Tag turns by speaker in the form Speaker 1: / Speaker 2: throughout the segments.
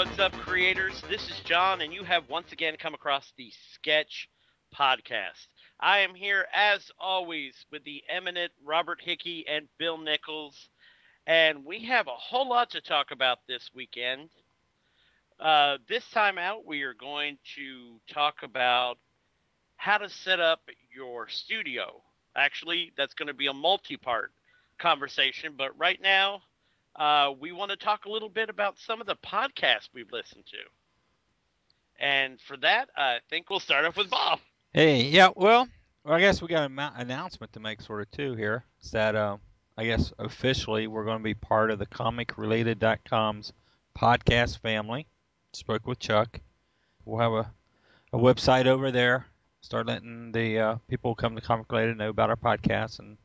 Speaker 1: What's up, creators? This is John, and you have once again come across the Sketch Podcast. I am here, as always, with the eminent Robert Hickey and Bill Nichols, and we have a whole lot to talk about this weekend. Uh, this time out, we are going to talk about how to set up your studio. Actually, that's going to be a multi part conversation, but right now, uh, we want to talk a little bit about some of the podcasts we've listened to. And for that, I think we'll start off with Bob.
Speaker 2: Hey, yeah, well, I guess we got an announcement to make sort of too here. Is that uh, I guess officially we're going to be part of the ComicRelated.com's podcast family. Spoke with Chuck. We'll have a, a website over there. Start letting the uh, people who come to Comic Related know about our podcast and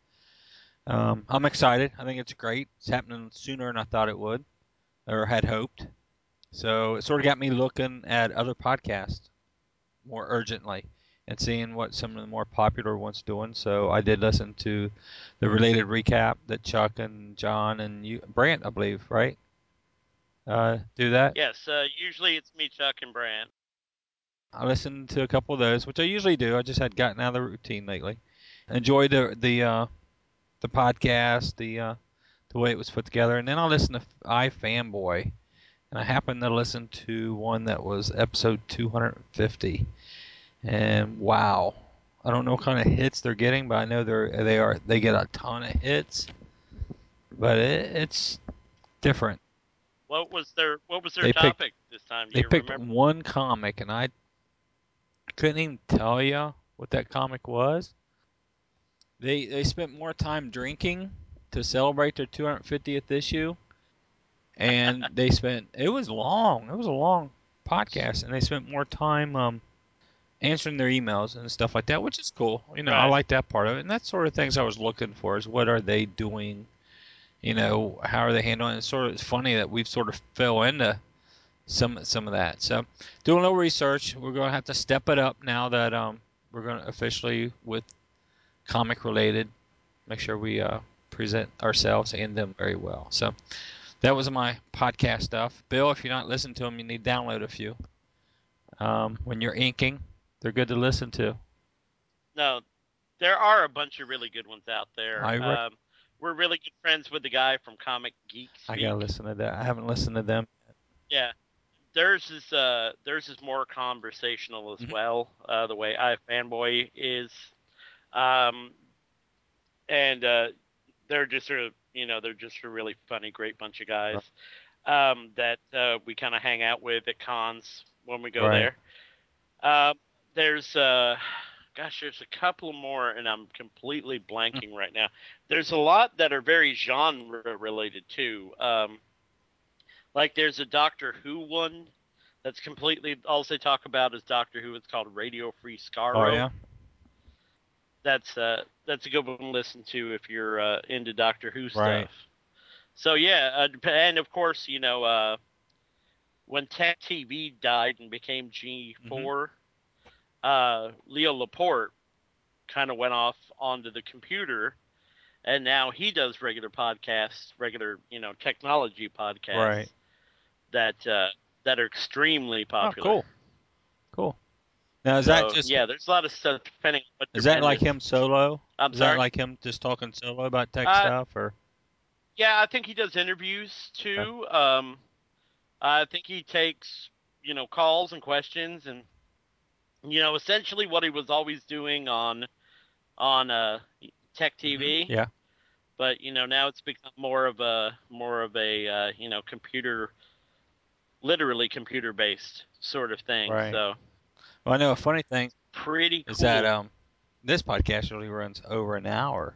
Speaker 2: um, I'm excited. I think it's great. It's happening sooner than I thought it would, or had hoped. So it sort of got me looking at other podcasts more urgently and seeing what some of the more popular ones doing. So I did listen to the related recap that Chuck and John and you, Brant, I believe, right? Uh, do that.
Speaker 1: Yes. Uh, usually it's me, Chuck, and Brant.
Speaker 2: I listened to a couple of those, which I usually do. I just had gotten out of the routine lately. Enjoyed the the uh, the podcast, the uh, the way it was put together, and then I listened to I iFanboy, and I happened to listen to one that was episode 250, and wow, I don't know what kind of hits they're getting, but I know they're they are they get a ton of hits, but it, it's different.
Speaker 1: What was their What was their they topic picked, this time?
Speaker 2: Do they picked
Speaker 1: remember?
Speaker 2: one comic, and I couldn't even tell you what that comic was. They they spent more time drinking to celebrate their 250th issue, and they spent it was long. It was a long podcast, and they spent more time um, answering their emails and stuff like that, which is cool. You know, right. I like that part of it, and that's sort of things I was looking for. Is what are they doing? You know, how are they handling? it? It's sort of it's funny that we've sort of fell into some some of that. So, doing a little research. We're going to have to step it up now that um, we're going to officially with comic related. Make sure we uh, present ourselves and them very well. So that was my podcast stuff. Bill, if you're not listening to them, you need to download a few. Um, when you're inking, they're good to listen to.
Speaker 1: No, there are a bunch of really good ones out there.
Speaker 2: Re- um,
Speaker 1: we're really good friends with the guy from Comic Geeks.
Speaker 2: I gotta listen to that. I haven't listened to them.
Speaker 1: Yeah, theirs is uh theirs is more conversational as mm-hmm. well. Uh, the way I fanboy is um, and uh, they're just a you know they're just a really funny, great bunch of guys um, that uh, we kind of hang out with at cons when we go
Speaker 2: right.
Speaker 1: there. Um, there's uh, gosh, there's a couple more, and I'm completely blanking right now. There's a lot that are very genre related too. Um, like there's a Doctor Who one that's completely all they talk about is Doctor Who. It's called Radio Free Skaro.
Speaker 2: Oh yeah
Speaker 1: that's uh, that's a good one to listen to if you're uh, into Doctor Who stuff.
Speaker 2: Right.
Speaker 1: So yeah, uh, and of course, you know, uh, when Tech TV died and became G4, mm-hmm. uh, Leo Laporte kind of went off onto the computer, and now he does regular podcasts, regular you know technology podcasts,
Speaker 2: right.
Speaker 1: that uh, that are extremely popular.
Speaker 2: Oh, cool. Cool. Now is
Speaker 1: so,
Speaker 2: that just
Speaker 1: yeah? There's a lot of stuff depending. On
Speaker 2: is that like him solo?
Speaker 1: I'm
Speaker 2: is
Speaker 1: sorry.
Speaker 2: that like him just talking solo about tech
Speaker 1: uh,
Speaker 2: stuff, or?
Speaker 1: Yeah, I think he does interviews too. Okay. Um, I think he takes you know calls and questions, and you know essentially what he was always doing on on uh, Tech TV.
Speaker 2: Mm-hmm. Yeah.
Speaker 1: But you know now it's become more of a more of a uh, you know computer, literally computer based sort of thing.
Speaker 2: Right.
Speaker 1: So.
Speaker 2: Well, I know a funny thing
Speaker 1: pretty
Speaker 2: is that um, this podcast usually runs over an hour.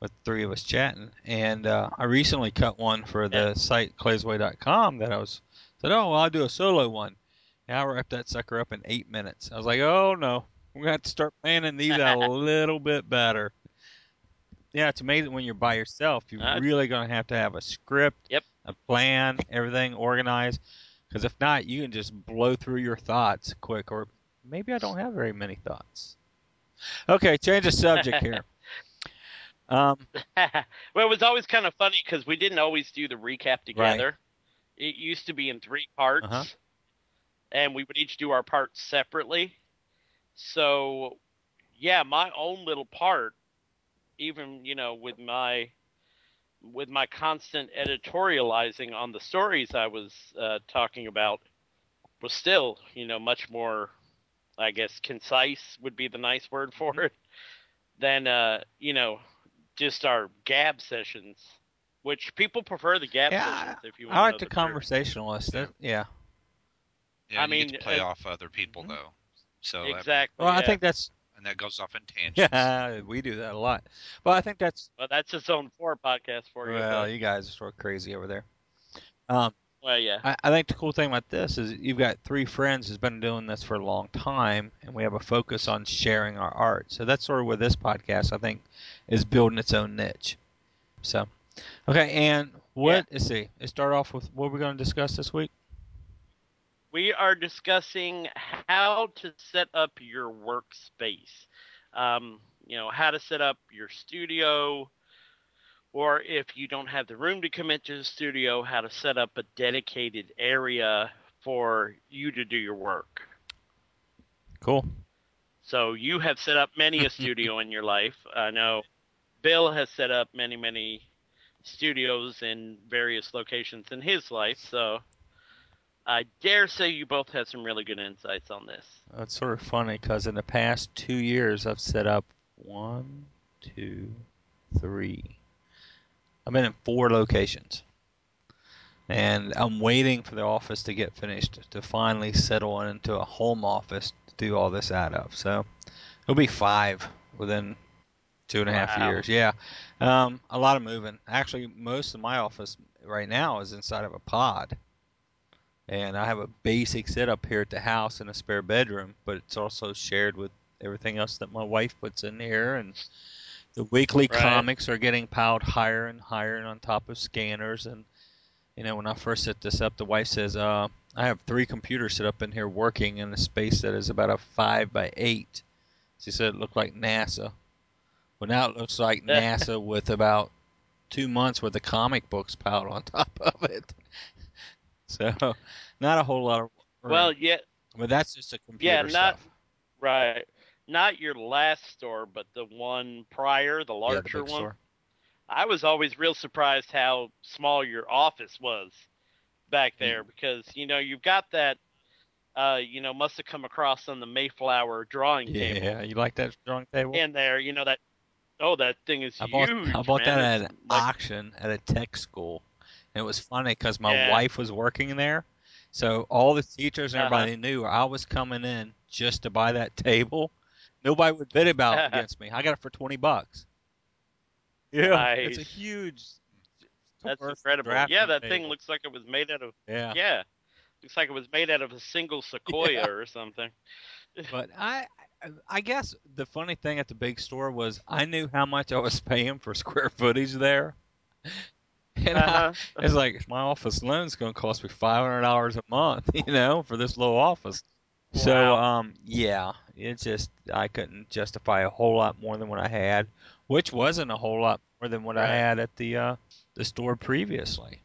Speaker 2: with three of us chatting. And uh, I recently cut one for the
Speaker 1: Yeah.
Speaker 2: site claysway.com that I was said, oh, well, I'll do a solo one. And I wrapped that sucker up in eight minutes. I was like, oh no, we're gonna have to start planning these out a little bit better. Yeah, it's amazing when you're by yourself. You're
Speaker 1: Uh,
Speaker 2: really gonna have to have a script,
Speaker 1: Yep.
Speaker 2: a plan, everything organized. Because if not, you can just blow through your thoughts quick. Or maybe I don't have very many thoughts. Okay, change the subject here. Um,
Speaker 1: well, it was always kind of funny because we didn't always do the recap together. Right. It used to be in three parts,
Speaker 2: Uh-huh.
Speaker 1: and we would each do our parts separately. So, yeah, my own little part, even you know, with my with my constant editorializing on the stories I was uh, talking about, was still you know much more, I guess, concise would be the nice word for
Speaker 2: Mm-hmm.
Speaker 1: it than uh, you know just our gab sessions, which people prefer the gab
Speaker 2: Yeah,
Speaker 1: sessions. If you want
Speaker 2: I like
Speaker 1: know
Speaker 2: the
Speaker 1: the
Speaker 2: conversationalist. That- yeah.
Speaker 3: Yeah,
Speaker 1: I
Speaker 3: you get
Speaker 1: mean,
Speaker 3: to play
Speaker 1: uh,
Speaker 3: off other people
Speaker 2: Mhm.
Speaker 3: though. So that-
Speaker 1: Exactly.
Speaker 2: Well, I think that's
Speaker 3: and that goes off in tangents.
Speaker 2: yeah, we do that a lot. But I think that's
Speaker 1: Well, that's its own four podcast for you.
Speaker 2: well,
Speaker 1: but-
Speaker 2: you guys are sort of crazy over there. Um,
Speaker 1: well, yeah.
Speaker 2: I, I think the cool thing about this is you've got three friends who's been doing this for a long time, and we have a focus on sharing our art. So that's sort of where this podcast, I think, is building its own niche. So, okay, and what? Let's see. Let's start off with what we're going to discuss this week.
Speaker 1: we are discussing how to set up your workspace. Um, you know, how to set up your studio, or if you don't have the room to commit to the studio, how to set up a dedicated area for you to do your work.
Speaker 2: Cool.
Speaker 1: So you have set up many a studio in your life. I know Bill has set up many, many studios in various locations in his life. So I dare say you both have some really good insights on this.
Speaker 2: It's sort of funny because in the past two years, I've set up one, two, three. I've been in four locations. And I'm waiting for the office to get finished to finally settle into a home office to do all this out of. So it'll be five within two and a half
Speaker 1: Wow.
Speaker 2: years. Yeah. Um, a lot of moving. Actually, most of my office right now is inside of a pod. And I have a basic setup here at the house in a spare bedroom, but it's also shared with everything else that my wife puts in here. And the weekly
Speaker 1: Right.
Speaker 2: comics are getting piled higher and higher and on top of scanners. And, you know, when I first set this up, the wife says, uh, I have three computers set up in here working in a space that is about a five by eight. She said it looked like NASA. Well, now it looks like NASA with about two months worth of comic books piled on top of it. So, not a whole lot of.
Speaker 1: Well, yeah,
Speaker 2: but that's just a computer
Speaker 1: Yeah, not-
Speaker 2: stuff.
Speaker 1: right. Not your last store, but the one prior, the
Speaker 2: Yeah,
Speaker 1: larger
Speaker 2: the
Speaker 1: one.
Speaker 2: store.
Speaker 1: I was always real surprised how small your office was back there because you know you've got that uh you know must have come across on the Mayflower drawing table
Speaker 2: Yeah, you like that drawing table?
Speaker 1: in there you know that oh that thing is
Speaker 2: I bought
Speaker 1: huge
Speaker 2: I bought
Speaker 1: man.
Speaker 2: that at an
Speaker 1: like-
Speaker 2: auction at a tech school. And it was funny because my
Speaker 1: Yeah.
Speaker 2: wife was working there, so all the teachers and
Speaker 1: Uh-huh.
Speaker 2: everybody knew I was coming in just to buy that table. Nobody would bid about it against me. I got it for twenty bucks. Yeah, it's a huge.
Speaker 1: that's
Speaker 2: worth
Speaker 1: incredible
Speaker 2: drafting
Speaker 1: yeah that thing
Speaker 2: table.
Speaker 1: looks like it was made out of
Speaker 2: Yeah.
Speaker 1: yeah looks like it was made out of a single sequoia
Speaker 2: Yeah.
Speaker 1: or something
Speaker 2: But I, I guess the funny thing at the big store was I knew how much I was paying for square footage there, and I,
Speaker 1: uh-huh.
Speaker 2: it's like my office loan's going to cost me five hundred dollars a month, you know, for this little office. So um, yeah, it's just I couldn't justify a whole lot more than what I had, which wasn't a whole lot more than what I had at the uh, the store previously.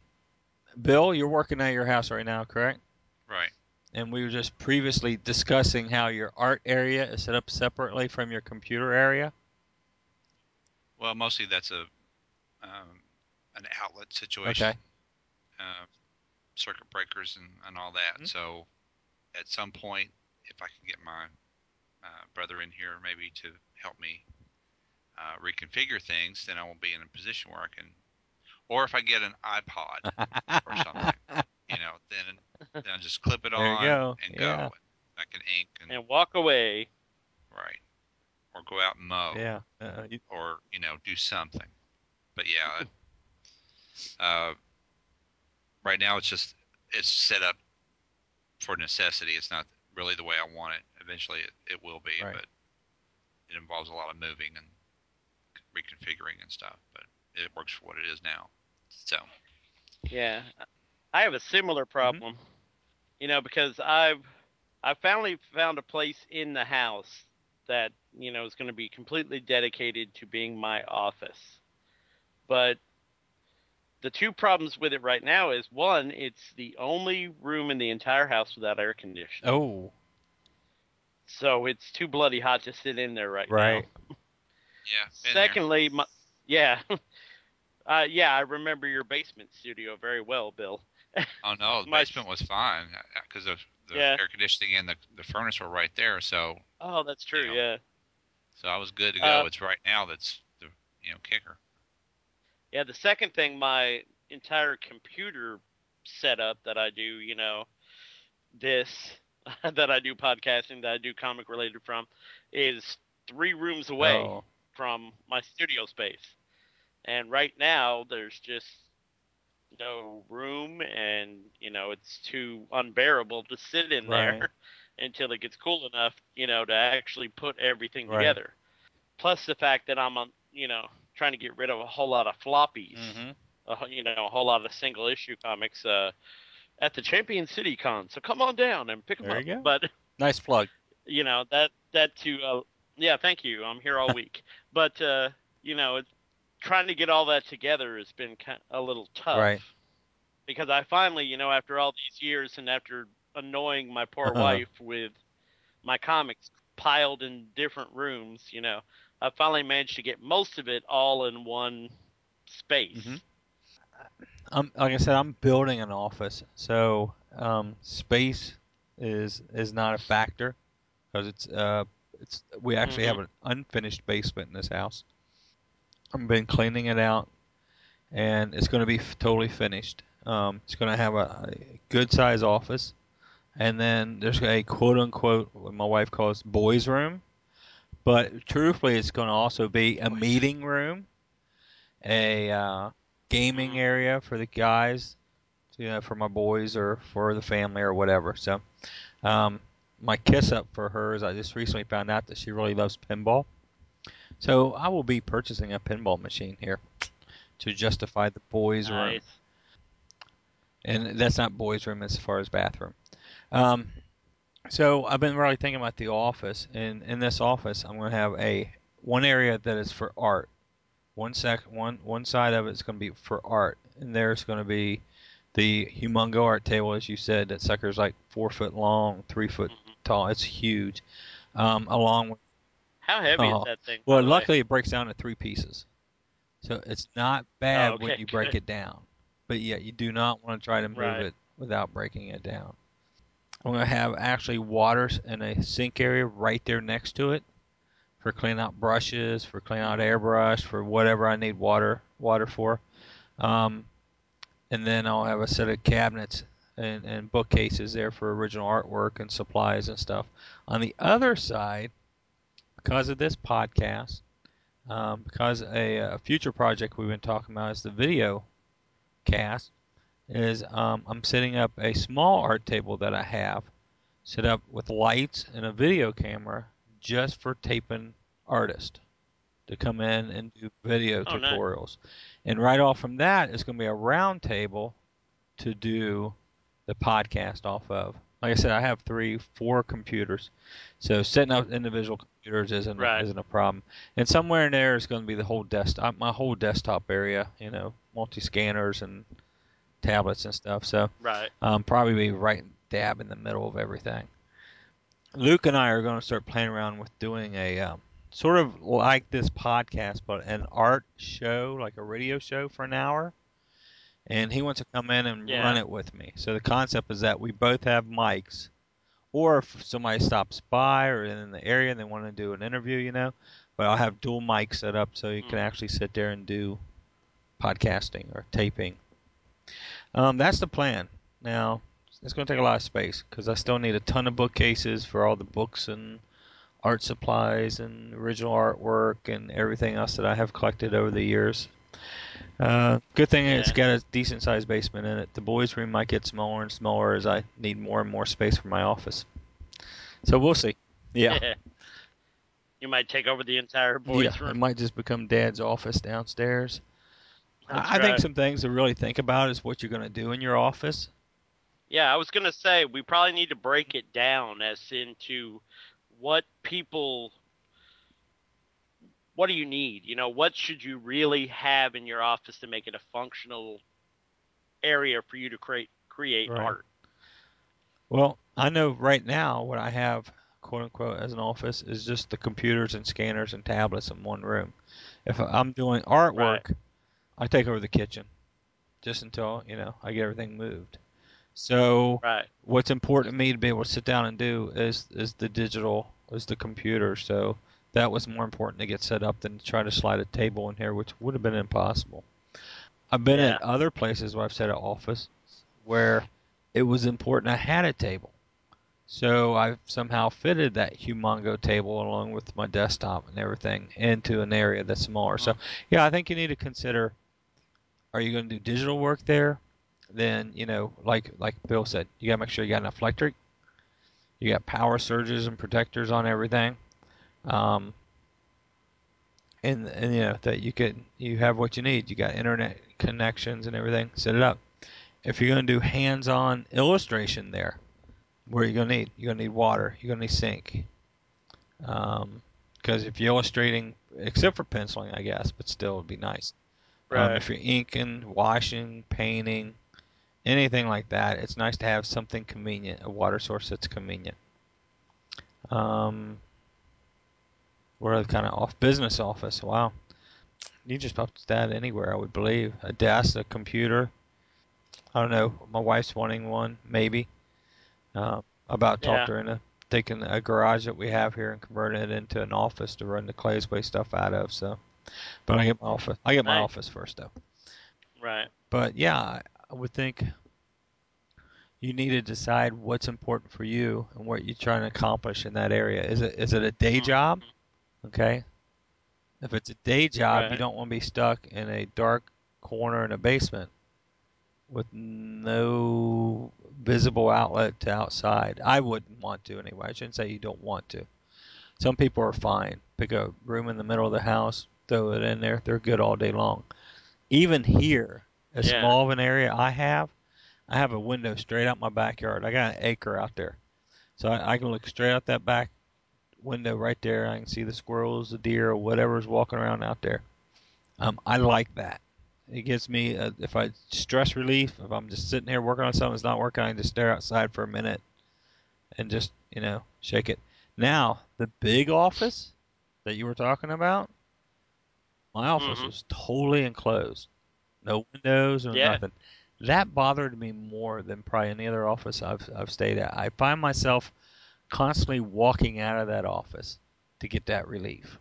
Speaker 2: Bill, you're working at your house right now, correct?
Speaker 3: Right.
Speaker 2: and we were just previously discussing how your art area is set up separately from your computer area.
Speaker 3: Well, mostly that's a um, an outlet situation.
Speaker 2: Okay.
Speaker 3: Uh, circuit breakers and, and all that.
Speaker 2: Mhm.
Speaker 3: So, at some point, if I can get my uh, brother in here, maybe to help me uh, reconfigure things, then I will be in a position where I can. Or if I get an iPod, or something. you know, then then I just clip it
Speaker 2: There
Speaker 3: on
Speaker 2: go,
Speaker 3: and
Speaker 2: yeah.
Speaker 3: go. I can ink and,
Speaker 1: and walk away
Speaker 3: right, or go out and mow,
Speaker 2: yeah. Uh, you,
Speaker 3: or you know, do something. but yeah, uh, right now it's just it's set up for necessity. It's not really the way I want it. Eventually, it, it will be,
Speaker 2: Right.
Speaker 3: but it involves a lot of moving and reconfiguring and stuff. But it works for what it is now. So
Speaker 1: Yeah, I have a similar
Speaker 2: Mm-hmm.
Speaker 1: problem. You know, because I've I finally found a place in the house that you know is going to be completely dedicated to being my office. But the two problems with it right now is one, it's the only room in the entire house without air conditioning.
Speaker 2: Oh,
Speaker 1: So it's too bloody hot to sit in there right,
Speaker 2: right.
Speaker 1: now.
Speaker 3: Right. Yeah.
Speaker 1: Secondly, my, yeah, uh, yeah, I remember your basement studio very well, Bill.
Speaker 3: Oh no, the
Speaker 1: My-
Speaker 3: basement was fine because the, the
Speaker 1: Yeah.
Speaker 3: air conditioning and the, the furnace were right there. So
Speaker 1: Oh, that's true.
Speaker 3: Yeah.
Speaker 1: Yeah,
Speaker 3: so I was good to go.
Speaker 1: Uh,
Speaker 3: it's right now that's the you know kicker.
Speaker 1: Yeah. The second thing, my entire computer setup that I do, you know, this that I do podcasting, that I do comic related from, is three rooms away.
Speaker 2: Oh,
Speaker 1: from my studio space. And right now, there's just no room, and you know it's too unbearable to sit in
Speaker 2: Right.
Speaker 1: there until it gets cool enough, you know, to actually put everything
Speaker 2: Right.
Speaker 1: together. Plus the fact that I'm on, you know, trying to get rid of a whole lot of floppies,
Speaker 2: hmm
Speaker 1: a you know, a whole lot of single issue comics uh, at the Champion City Con. So come on down and pick them
Speaker 2: There
Speaker 1: up.
Speaker 2: you go.
Speaker 1: But
Speaker 2: nice plug.
Speaker 1: you know that that to uh, yeah thank you i'm here all week but uh you know trying to get all that together has been kind a little tough
Speaker 2: Right.
Speaker 1: because i finally you know after all these years and after annoying my poor wife with my comics piled in different rooms you know i finally managed to get most of it all in one space
Speaker 2: Mhm. I'm like I said, I'm building an office, so um, space is is not a factor because it's uh it's we actually have
Speaker 1: Mhm.
Speaker 2: an unfinished basement in this house. I've been cleaning it out, and it's going to be f- totally finished. Um, it's going to have a, a good size office, and then there's a quote unquote what my wife calls boys room, but truthfully, it's going to also be a meeting room, a uh, gaming area for the guys, you know, for my boys or for the family or whatever. So, um, my kiss up for her is I just recently found out that she really loves pinball. So I will be purchasing a pinball machine here to justify the boys' room, and that's not boys' room as far as bathroom. Um, so I've been really thinking about the office, and in this office, I'm going to have a one area that is for art. One sec, one one side of it is going to be for art, and there's going to be the humongo art table, as you said. That sucker's like four foot long, three foot
Speaker 1: Mhm.
Speaker 2: tall. It's huge. Um, along with
Speaker 1: how heavy
Speaker 2: Oh,
Speaker 1: is that thing
Speaker 2: well,
Speaker 1: way?
Speaker 2: luckily it breaks down to three pieces, so it's not bad
Speaker 1: Oh,
Speaker 2: when
Speaker 1: okay,
Speaker 2: you break it down. But yeah, you do not want to try to move
Speaker 1: Right.
Speaker 2: it without breaking it down. I'm going to have actually water in a sink area right there next to it for cleaning out brushes, for cleaning out airbrush, for whatever I need water water for. Um, and then I'll have a set of cabinets and, and bookcases there for original artwork and supplies and stuff. On the other side, because of this podcast, um, because a, a future project we've been talking about is the video cast, is um, I'm setting up a small art table that I have set up with lights and a video camera just for taping artists to come in and do video
Speaker 1: Oh, nice.
Speaker 2: tutorials. And right off from that is going to be a round table to do the podcast off of. Like I said, I have three, four computers, so setting up individual computers isn't
Speaker 1: Right.
Speaker 2: isn't a problem. And somewhere in there is going to be the whole desktop, my whole desktop area, you know, multi scanners and tablets and stuff. So
Speaker 1: right
Speaker 2: um, probably be right dab in the middle of everything. Luke and I are going to start playing around with doing a um, sort of like this podcast, but an art show, like a radio show for an hour. And he wants to come in and
Speaker 1: Yeah.
Speaker 2: run it with me. So the concept is that we both have mics, or if somebody stops by or in the area and they want to do an interview, you know, but I'll have dual mics set up so you can
Speaker 1: Mhm.
Speaker 2: actually sit there and do podcasting or taping. Um, that's the plan. Now, it's going to take a lot of space because I still need a ton of bookcases for all the books and art supplies and original artwork and everything else that I have collected over the years. Uh, good thing it's got a decent sized basement in it. The boys' room might get smaller and smaller as I need more and more space for my office. So we'll see. Yeah.
Speaker 1: you might take over the entire boys'
Speaker 2: yeah, it might just become Dad's office downstairs.
Speaker 1: That's
Speaker 2: I think some things to really think about is what you're going to do in your office.
Speaker 1: Yeah, I was gonna say we probably need to break it down as into what people what do you need? You know, what should you really have in your office to make it a functional area for you to create create
Speaker 2: Right.
Speaker 1: art?
Speaker 2: Well, I know right now what I have, quote unquote, as an office is just the computers and scanners and tablets in one room. If I'm doing artwork, I take over the kitchen just until, you know, I get everything moved. So
Speaker 1: Right.
Speaker 2: what's important to me to be able to sit down and do is is the digital, is the computer. So that was more important to get set up than to try to slide a table in here, which would have been impossible. I've been
Speaker 1: Yeah.
Speaker 2: at other places where I've set an office where it was important I had a table. So I've somehow fitted that humongo table along with my desktop and everything into an area that's smaller. So mm-hmm. yeah, I think you need to consider are you going to do digital work there? Then, you know, like like Bill said, you got to make sure you got enough electric. You got power surges and protectors on everything. Um, and, and you know that you can you have what you need. You got internet connections and everything. Set it up. If you're going to do hands-on illustration there, what are you going to need? You're going to need water. You're going to need sink. Because if you're illustrating, except for penciling, I guess, but still, it'd be nice. Um, if you're inking, washing, painting, anything like that, it's nice to have something convenient, a water source that's convenient. Um, other kind of off business office? Wow, you just put that anywhere, I would believe. A desk, a computer. I don't know. My wife's wanting one, maybe. Uh, about
Speaker 1: Yeah.
Speaker 2: talked her into taking a garage that we have here and converting it into an office to run the Claysway stuff out of. So, but I get my office. I get my office first though.
Speaker 1: Right.
Speaker 2: But yeah, I- would think you need to decide what's important for you and what you're trying to accomplish in that area. Is it is it a day
Speaker 1: Mhm.
Speaker 2: job? Okay. If it's a day job, you don't want to be stuck in a dark corner in a basement with no visible outlet to outside. I wouldn't want to anyway. I shouldn't say you don't want to. Some people are fine. Pick a room in the middle of the house, throw it in there. They're good all day long. Even here, as
Speaker 1: Yeah.
Speaker 2: small of an area I have, I have a window straight out my backyard. I got an acre out there. So I, I can look straight out that back window right there. I can see the squirrels, the deer, or whatever's walking around out there. Um, I like that. It gives me, a, if I stress relief, if I'm just sitting here working on something that's not working, I can just stare outside for a minute and just, you know, shake it. Now, the big office that you were talking about, my office
Speaker 1: Mhm.
Speaker 2: was totally enclosed. No windows or
Speaker 1: Yeah.
Speaker 2: nothing. That bothered me more than probably any other office I've I've stayed at. I find myself constantly walking out of that office to get that relief.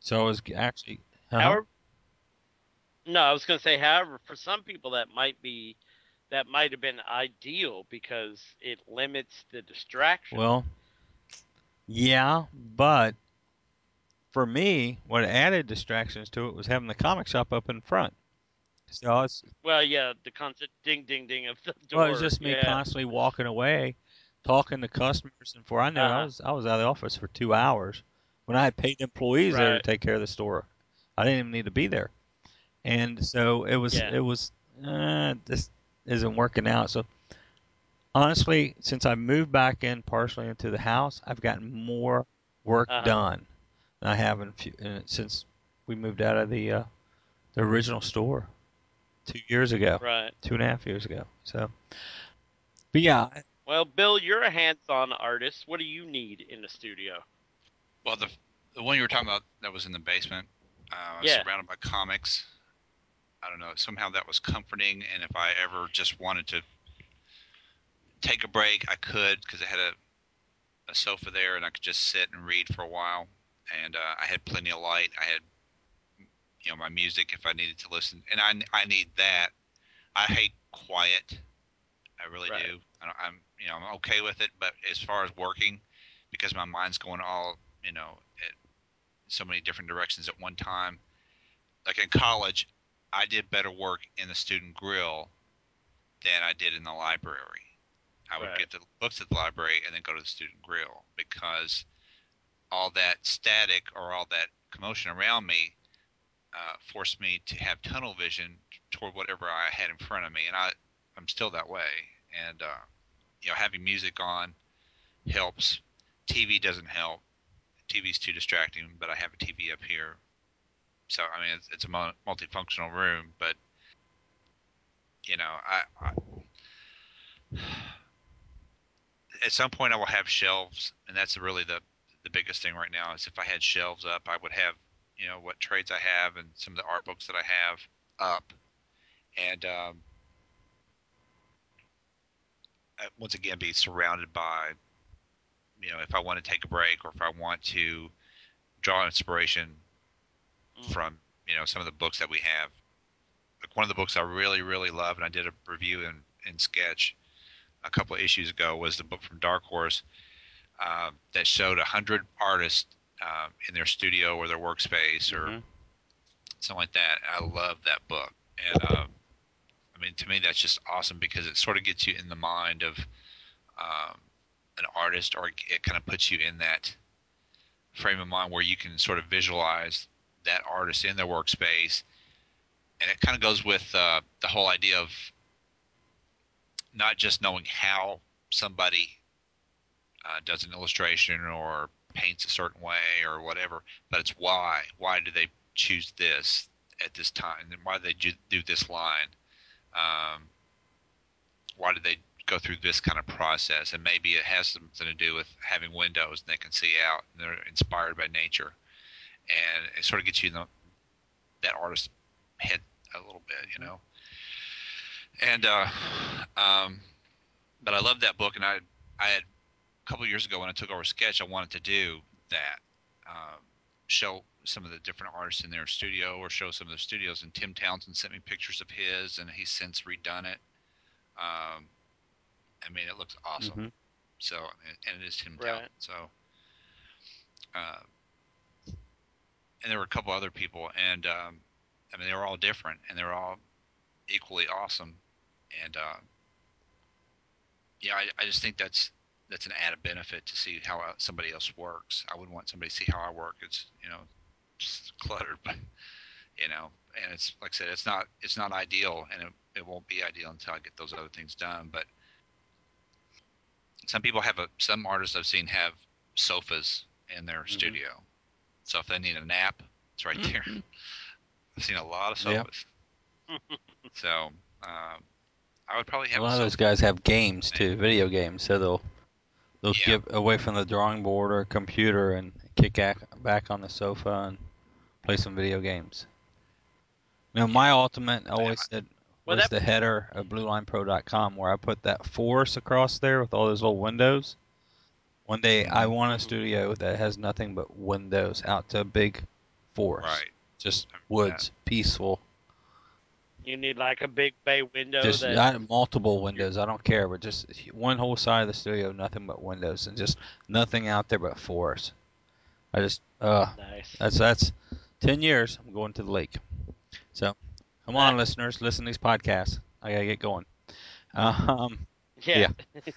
Speaker 2: So I was actually uh-huh.
Speaker 1: However, no, I was going to say, however, for some people that might be, that might have been ideal because it limits the distraction.
Speaker 2: Well, yeah, but for me, what added distractions to it was having the comic shop up in front. So I was,
Speaker 1: Well, yeah, the constant ding, ding, ding of the door.
Speaker 2: well, it was just me
Speaker 1: yeah.
Speaker 2: constantly walking away, talking to customers, and for I knew it, I
Speaker 1: Uh-huh.
Speaker 2: was I was out of the office for two hours when I had paid employees there to take care of the store. I didn't even need to be there, and so it was
Speaker 1: Yeah.
Speaker 2: it was uh, this isn't working out. So honestly, since I moved back in partially into the house, I've gotten more work
Speaker 1: Uh-huh.
Speaker 2: done I have in, few, in since we moved out of the uh, the original store two years ago,
Speaker 1: Right.
Speaker 2: two and a half years ago. So, but yeah,
Speaker 1: Well, Bill, you're a hands-on artist. What do you need in the studio?
Speaker 3: Well, the the one you were talking about that was in the basement, uh,
Speaker 1: Yeah.
Speaker 3: surrounded by comics. I don't know. Somehow that was comforting, and if I ever just wanted to take a break, I could because I had a a sofa there, and I could just sit and read for a while. And uh, I had plenty of light. I had you know my music if I needed to listen, and I I need that. I hate quiet. I really
Speaker 1: Right.
Speaker 3: do. I don't, I'm you know I'm okay with it, but as far as working, because my mind's going all you know at so many different directions at one time. Like in college, I did better work in the student grill than I did in the library. I would
Speaker 1: Right.
Speaker 3: get the books at the library and then go to the student grill because all that static or all that commotion around me uh, forced me to have tunnel vision toward whatever I had in front of me, and I I'm still that way. And uh, you know, having music on helps. TV doesn't help. TV's too distracting, but I have a TV up here, so I mean it's, it's a multifunctional room. But you know, I, I at some point I will have shelves, and that's really the the biggest thing right now. Is if I had shelves up, I would have you know what trades I have and some of the art books that I have up, and um, once again be surrounded by you know if I want to take a break or if I want to draw inspiration
Speaker 1: Mm.
Speaker 3: from you know some of the books that we have. Like one of the books I really really love, and I did a review in in Sketch a couple of issues ago was the book from Dark Horse um, that showed a hundred artists um, in their studio or their workspace or
Speaker 1: Mhm.
Speaker 3: something like that. I love that book, and um, I mean to me that's just awesome because it sort of gets you in the mind of um, an artist, or it kind of puts you in that frame of mind where you can sort of visualize that artist in their workspace, and it kind of goes with uh, the whole idea of not just knowing how somebody uh, does an illustration or paints a certain way or whatever, but it's why. Why do they choose this at this time? And why do they do, this line? Um, why do they go through this kind of process? And maybe it has something to do with having windows and they can see out and they're inspired by nature. And it sort of gets you in the, that artist's head a little bit, you know. And uh, um, but I love that book, and I I had couple of years ago when I took over Sketch, I wanted to do that, um, show some of the different artists in their studio, or show some of the studios. And Tim Townsend sent me pictures of his, and he's since redone it. Um, I mean, it looks awesome.
Speaker 2: Mhm.
Speaker 3: So, and- and it is Tim
Speaker 1: Right.
Speaker 3: Townsend. So, uh, and there were a couple other people, and um, I mean, they were all different, and they were all equally awesome. And uh, yeah, I, I just think that's that's an added benefit to see how uh, somebody else works. I wouldn't want somebody to see how I work. It's you know, just cluttered, but you know, and it's like I said, it's not it's not ideal, and it, it won't be ideal until I get those other things done. But some people have a some artists I've seen have sofas in their
Speaker 2: Mhm.
Speaker 3: studio, so if they need a nap, it's right there. I've seen a lot of
Speaker 2: Yep.
Speaker 3: sofas. so um, I would probably have
Speaker 2: A lot of those guys have games too, video games, so they'll they'll
Speaker 3: Yeah.
Speaker 2: get away from the drawing board or computer and kick back on the sofa and play some video games. You know, my ultimate always said
Speaker 1: Well,
Speaker 2: was the header of BlueLinePro.com where I put that force across there with all those little windows. One day I
Speaker 3: Mhm.
Speaker 2: want a studio that has nothing but windows out to a big forest,
Speaker 3: Right.
Speaker 2: just woods, peaceful.
Speaker 1: You need like a big bay window
Speaker 2: just
Speaker 1: that
Speaker 2: I, multiple windows. I don't care, but just one whole side of the studio, nothing but windows, and just nothing out there but forest. I just uh,
Speaker 1: nice.
Speaker 2: that's that's ten years. I'm going to the lake. So come on,
Speaker 1: Ah.
Speaker 2: listeners, listen to these podcasts. I gotta get going. Um,
Speaker 1: yeah.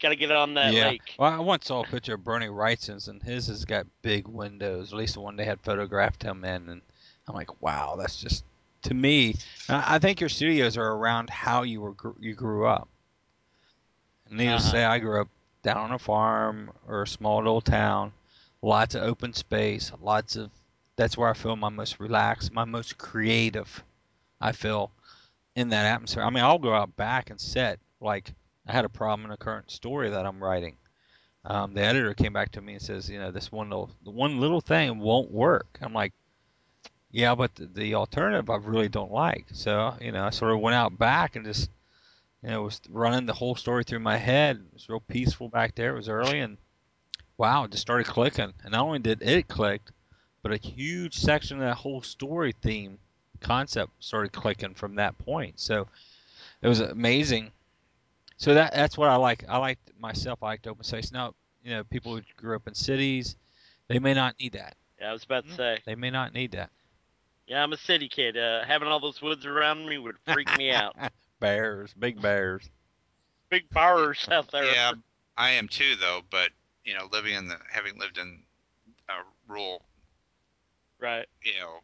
Speaker 1: Got to get it on that
Speaker 2: yeah.
Speaker 1: lake.
Speaker 2: Well, I once saw a picture of Bernie Wrightson's, and his has got big windows. At least the one they had photographed him in, and I'm like, wow, that's just to me. I I think your studios are around how you were you grew up. Needless to
Speaker 1: Uh-huh.
Speaker 2: say, I grew up down on a farm or a small little town, lots of open space, lots of. That's where I feel my most relaxed, my most creative. I feel in that atmosphere. I mean, I'll go out back and set. Like I had a problem in a current story that I'm writing. Um, the editor came back to me and says, you know, this one little the one little thing won't work. I'm like, yeah, but the, the alternative I really don't like. So you know, I sort of went out back and just you know was running the whole story through my head. It was real peaceful back there. It was early and wow, it just started clicking. And not only did it click, but a huge section of that whole story theme concept started clicking from that point. So it was amazing. So that that's what I like. I like myself. I like open space. Now, you know, people who grew up in cities, they may not need that.
Speaker 1: Yeah, I was about to hmm? say.
Speaker 2: They may not need that.
Speaker 1: Yeah, I'm a city kid. Uh, having all those woods around me would freak me out.
Speaker 2: bears, big bears.
Speaker 1: Big bears out there.
Speaker 3: Yeah, I am too, though. But you know, living in the having lived in a rural,
Speaker 1: Right.
Speaker 3: you know,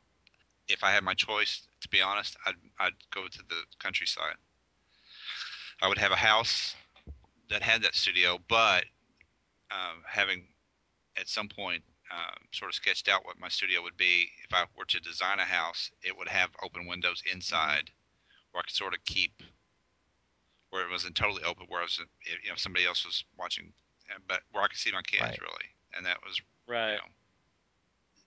Speaker 3: if I had my choice, to be honest, I'd I'd go to the countryside. I would have a house that had that studio, but um, having at some point uh, sort of sketched out what my studio would be if I were to design a house, it would have open windows inside, where I could sort of keep where it wasn't totally open, where I was, you know, somebody else was watching, uh, but where I could see my kids
Speaker 2: Right.
Speaker 3: really, and that was you
Speaker 1: Right.
Speaker 3: know,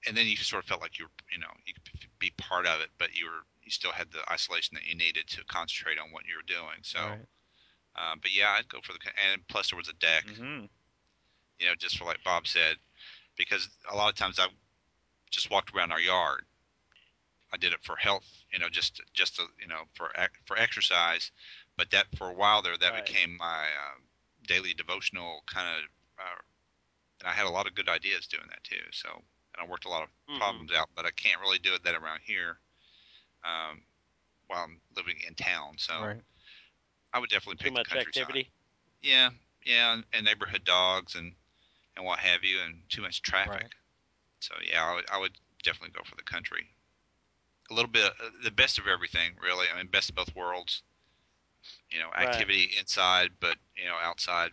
Speaker 3: and then you sort of felt like you were, you know, you could be part of it, but you were, you still had the isolation that you needed to concentrate on what you were doing. So,
Speaker 2: Right.
Speaker 3: uh, but yeah, I'd go for the, and plus there was a deck,
Speaker 2: hmm
Speaker 3: you know, just for like Bob said, because a lot of times I just walked around our yard. I did it for health, you know, just just to, you know for for exercise, but that for a while there that
Speaker 1: Right.
Speaker 3: became my uh, daily devotional kind of, uh, and I had a lot of good ideas doing that too. So and I worked a lot of
Speaker 1: Mhm.
Speaker 3: problems out, but I can't really do it that around here, um, while I'm living in town. So
Speaker 2: Right.
Speaker 3: I would definitely
Speaker 1: Too
Speaker 3: pick
Speaker 1: much
Speaker 3: the countryside.
Speaker 1: activity.
Speaker 3: Yeah, yeah, and, and neighborhood dogs and and what have you, and too much traffic.
Speaker 2: Right.
Speaker 3: So yeah, I would, I would definitely go for the country. A little bit, uh, the best of everything, really. I mean, best of both worlds. You know,
Speaker 1: Right.
Speaker 3: activity inside, but you know, outside,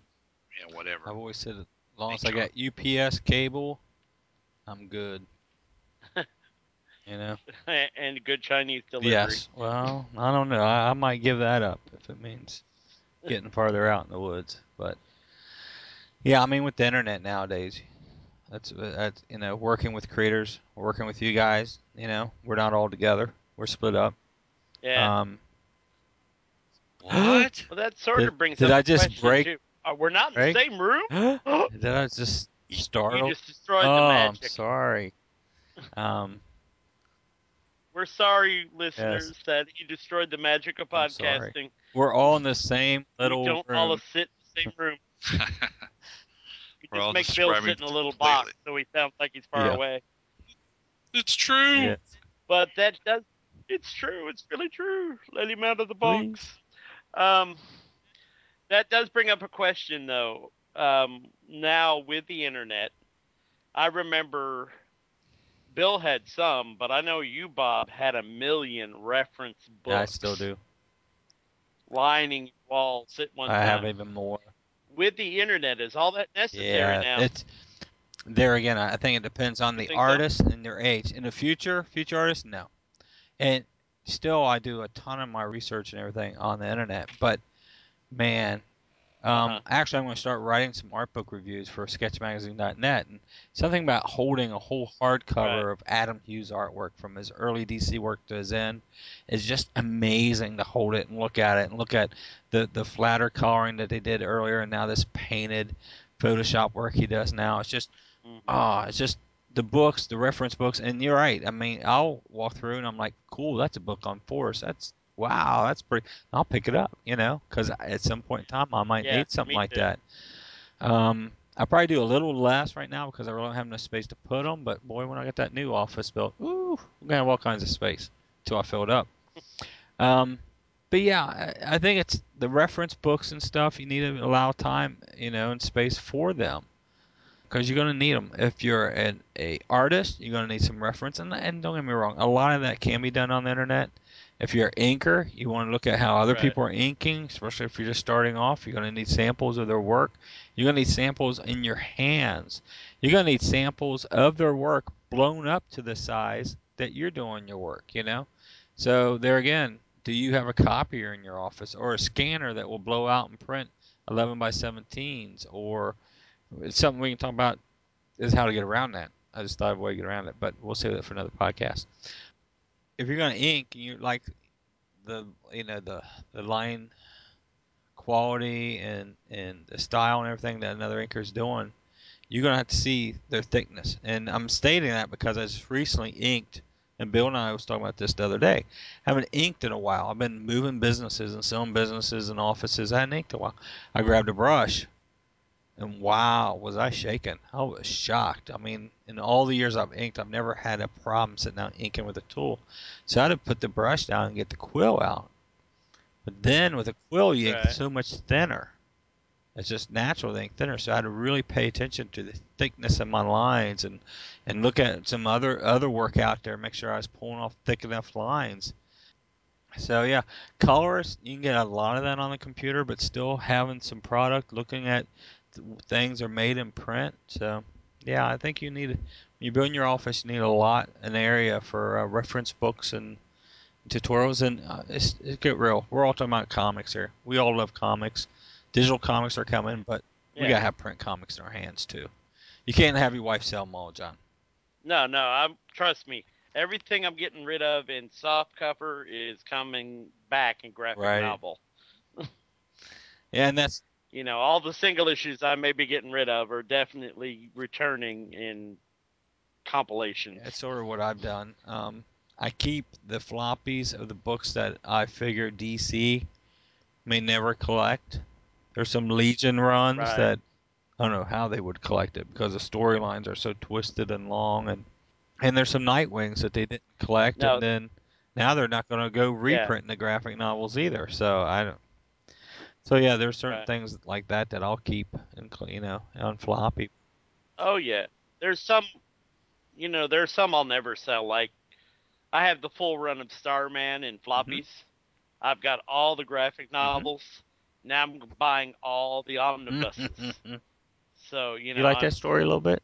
Speaker 3: you know, whatever.
Speaker 2: I've always said as long as I got UPS cable, I'm good. you know.
Speaker 1: and good Chinese delivery.
Speaker 2: Yes. Well, I don't know. I, I might give that up if it means getting farther out in the woods. But yeah, I mean, with the internet nowadays, that's that's you know working with creators, working with you guys. You know, we're not all together. We're split up.
Speaker 1: Yeah.
Speaker 2: Um,
Speaker 3: What?
Speaker 1: well, that sort
Speaker 2: did-
Speaker 1: of brings
Speaker 2: did I just break-
Speaker 1: too. Uh, we're not in
Speaker 2: break?
Speaker 1: the same room.
Speaker 2: did I just startle?
Speaker 1: You just destroyed
Speaker 2: oh,
Speaker 1: the
Speaker 2: I'm sorry. Um,
Speaker 1: We're sorry, listeners, that you destroyed the magic of podcasting.
Speaker 2: we're all in the same little
Speaker 1: we don't
Speaker 2: room.
Speaker 1: all sit in the same room. We
Speaker 3: We're all
Speaker 1: just make Bill sit in a little box so he sounds like he's far
Speaker 2: Yeah.
Speaker 1: away.
Speaker 3: it's true.
Speaker 2: Yeah.
Speaker 1: But that does it's true, it's really true. Let him out of the box.
Speaker 2: Please.
Speaker 1: Um that does bring up a question though. Um now with the internet, I remember Bill had some, but I know you, Bob, had a million reference books
Speaker 2: Yeah, I still do.
Speaker 1: lining walls at one
Speaker 2: I
Speaker 1: time.
Speaker 2: have even more.
Speaker 1: With the internet, is all that necessary
Speaker 2: Yeah,
Speaker 1: now?
Speaker 2: it's there again. I think it depends on the
Speaker 1: think so?
Speaker 2: artist and their age. In the future, future artists, no. And still, I do a ton of my research and everything on the internet. But man, um,
Speaker 1: Uh-huh.
Speaker 2: actually, I'm going to start writing some art book reviews for SketchMagazine.net. And something about holding a whole hardcover
Speaker 1: Right.
Speaker 2: of Adam Hughes artwork from his early DC work to his end is just amazing to hold it and look at it and look at the the flatter coloring that they did earlier and now this painted Photoshop work he does now. It's just
Speaker 1: Mhm.
Speaker 2: ah, it's just the books, the reference books, and you're right. I mean, I'll walk through and I'm like, cool, that's a book on force. That's wow, that's pretty. I'll pick it up, you know, because at some point in time I might
Speaker 1: Yeah,
Speaker 2: need something like
Speaker 1: too.
Speaker 2: that. Um, I probably do a little less right now because I really don't have enough space to put them. But boy, when I get that new office built, ooh, I'm gonna have all kinds of space till I fill it up. Um, but yeah, I, I think it's the reference books and stuff. You need to allow time, you know, and space for them because you're gonna need them. If you're an a artist, you're gonna need some reference. And, and don't get me wrong, a lot of that can be done on the internet. If you're an inker, you want to look at how other
Speaker 1: Right.
Speaker 2: people are inking, especially if you're just starting off. You're gonna need samples of their work. You're gonna need samples in your hands. You're gonna need samples of their work blown up to the size that you're doing your work. You know. So there again, do you have a copier in your office or a scanner that will blow out and print 11 by 17s or it's something we can talk about is how to get around that. I just thought of a way to get around it, but we'll save that for another podcast. If you're to ink, and you like the you know the the line quality and and the style and everything that another inker is doing, you're to have to see their thickness. And I'm stating that because I just recently inked, and Bill and I was talking about this the other day. I haven't inked in a while. I've been moving businesses and selling businesses and offices. I hadn't inked in a while. I grabbed a brush And wow, was I shaken. I was shocked. I mean, in all the years I've inked, I've never had a problem sitting down inking with a tool. So I had to put the brush down and get the quill out. But then with a quill, you ink
Speaker 1: Right.
Speaker 2: so much thinner. It's just natural to ink thinner. So I had to really pay attention to the thickness of my lines and, and look at some other other work out there, make sure I was pulling off thick enough lines. So yeah, colors you can get a lot of that on the computer, but still having some product, looking at th- things are made in print. So yeah, I think you need when you build your office, you need a lot an area for uh, reference books and tutorials. And uh, it's, it's get real. We're all talking about comics here. We all love comics. Digital comics are coming, but we gotta have print comics in our hands too. You can't have your wife sell them all, John.
Speaker 1: No, no, I'm trust me. Everything I'm getting rid of in soft cover is coming back in graphic
Speaker 2: Right.
Speaker 1: novel.
Speaker 2: Yeah, and that's
Speaker 1: You know, all the single issues I may be getting rid of are definitely returning in compilations.
Speaker 2: That's sort of what I've done. Um, I keep the floppies of the books that I figure DC may never collect. There's some Legion runs
Speaker 1: Right.
Speaker 2: that I don't know how they would collect it because the storylines are so twisted and long, and and there's some Nightwings that they didn't collect,
Speaker 1: No.
Speaker 2: and then now they're not going to go reprinting the graphic novels either. So I don't. So yeah, there's certain
Speaker 1: Right.
Speaker 2: things like that that I'll keep and you know on floppy.
Speaker 1: Oh yeah, there's some, you know, there's some I'll never sell. Like, I have the full run of Starman in mm-hmm. floppies. I've got all the graphic mm-hmm. novels. Now I'm buying all the omnibuses. Mm-hmm. so you know, you,
Speaker 2: like
Speaker 1: I'm-
Speaker 2: that story a little bit?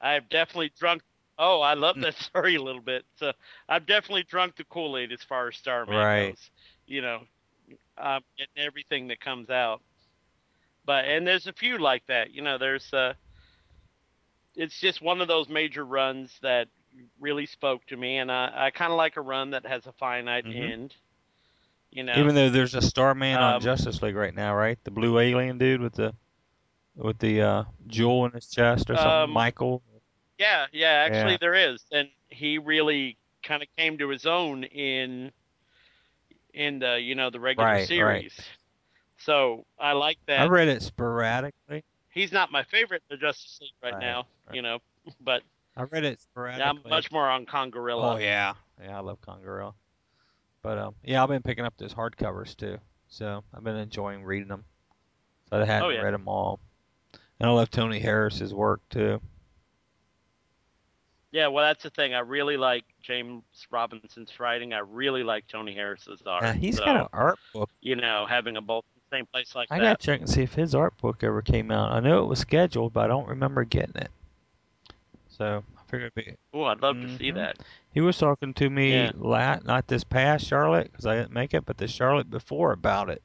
Speaker 1: I've definitely drunk. Oh, I love mm. that story a little bit. So I've definitely drunk the Kool Aid as far as Starman
Speaker 2: Right.
Speaker 1: goes. You know, I'm getting everything that comes out. But and there's a few like that. You know, there's uh, it's just one of those major runs that really spoke to me, and I I kind of like a run that has a finite
Speaker 2: Mhm.
Speaker 1: end. You know,
Speaker 2: Even though there's a Starman on
Speaker 1: Um,
Speaker 2: Justice League right now, right? The blue alien dude with the with the uh, jewel in his chest or something.
Speaker 1: Um,
Speaker 2: Michael.
Speaker 1: Yeah, yeah, actually
Speaker 2: Yeah.
Speaker 1: there is, and he really kind of came to his own in in the you know the regular
Speaker 2: Right, right.
Speaker 1: series. So I like that.
Speaker 2: I read it sporadically.
Speaker 1: He's not my favorite the Justice League right,
Speaker 2: Right,
Speaker 1: now,
Speaker 2: right.
Speaker 1: you know, but
Speaker 2: I read it sporadically.
Speaker 1: yeah, I'm much more on Congorilla.
Speaker 2: Oh yeah, yeah, I love Congorilla. But um, yeah, I've been picking up those hardcovers too, so I've been enjoying reading them. So I hadn't
Speaker 1: Oh, yeah.
Speaker 2: read them all, and I love Tony Harris's work too.
Speaker 1: Yeah, well, that's the thing. I really like James Robinson's writing. I really like Tony Harris's art.
Speaker 2: Yeah, he's
Speaker 1: so,
Speaker 2: got an art book.
Speaker 1: you know, having them both in the same place like
Speaker 2: I
Speaker 1: that.
Speaker 2: I gotta check and see if his art book ever came out. I know it was scheduled, but I don't remember getting it. So I figured it'd be
Speaker 1: Oh, I'd love to see
Speaker 2: Mhm.
Speaker 1: that.
Speaker 2: He was talking to me
Speaker 1: Yeah.
Speaker 2: la not this past Charlotte because I didn't make it, but the Charlotte before about it.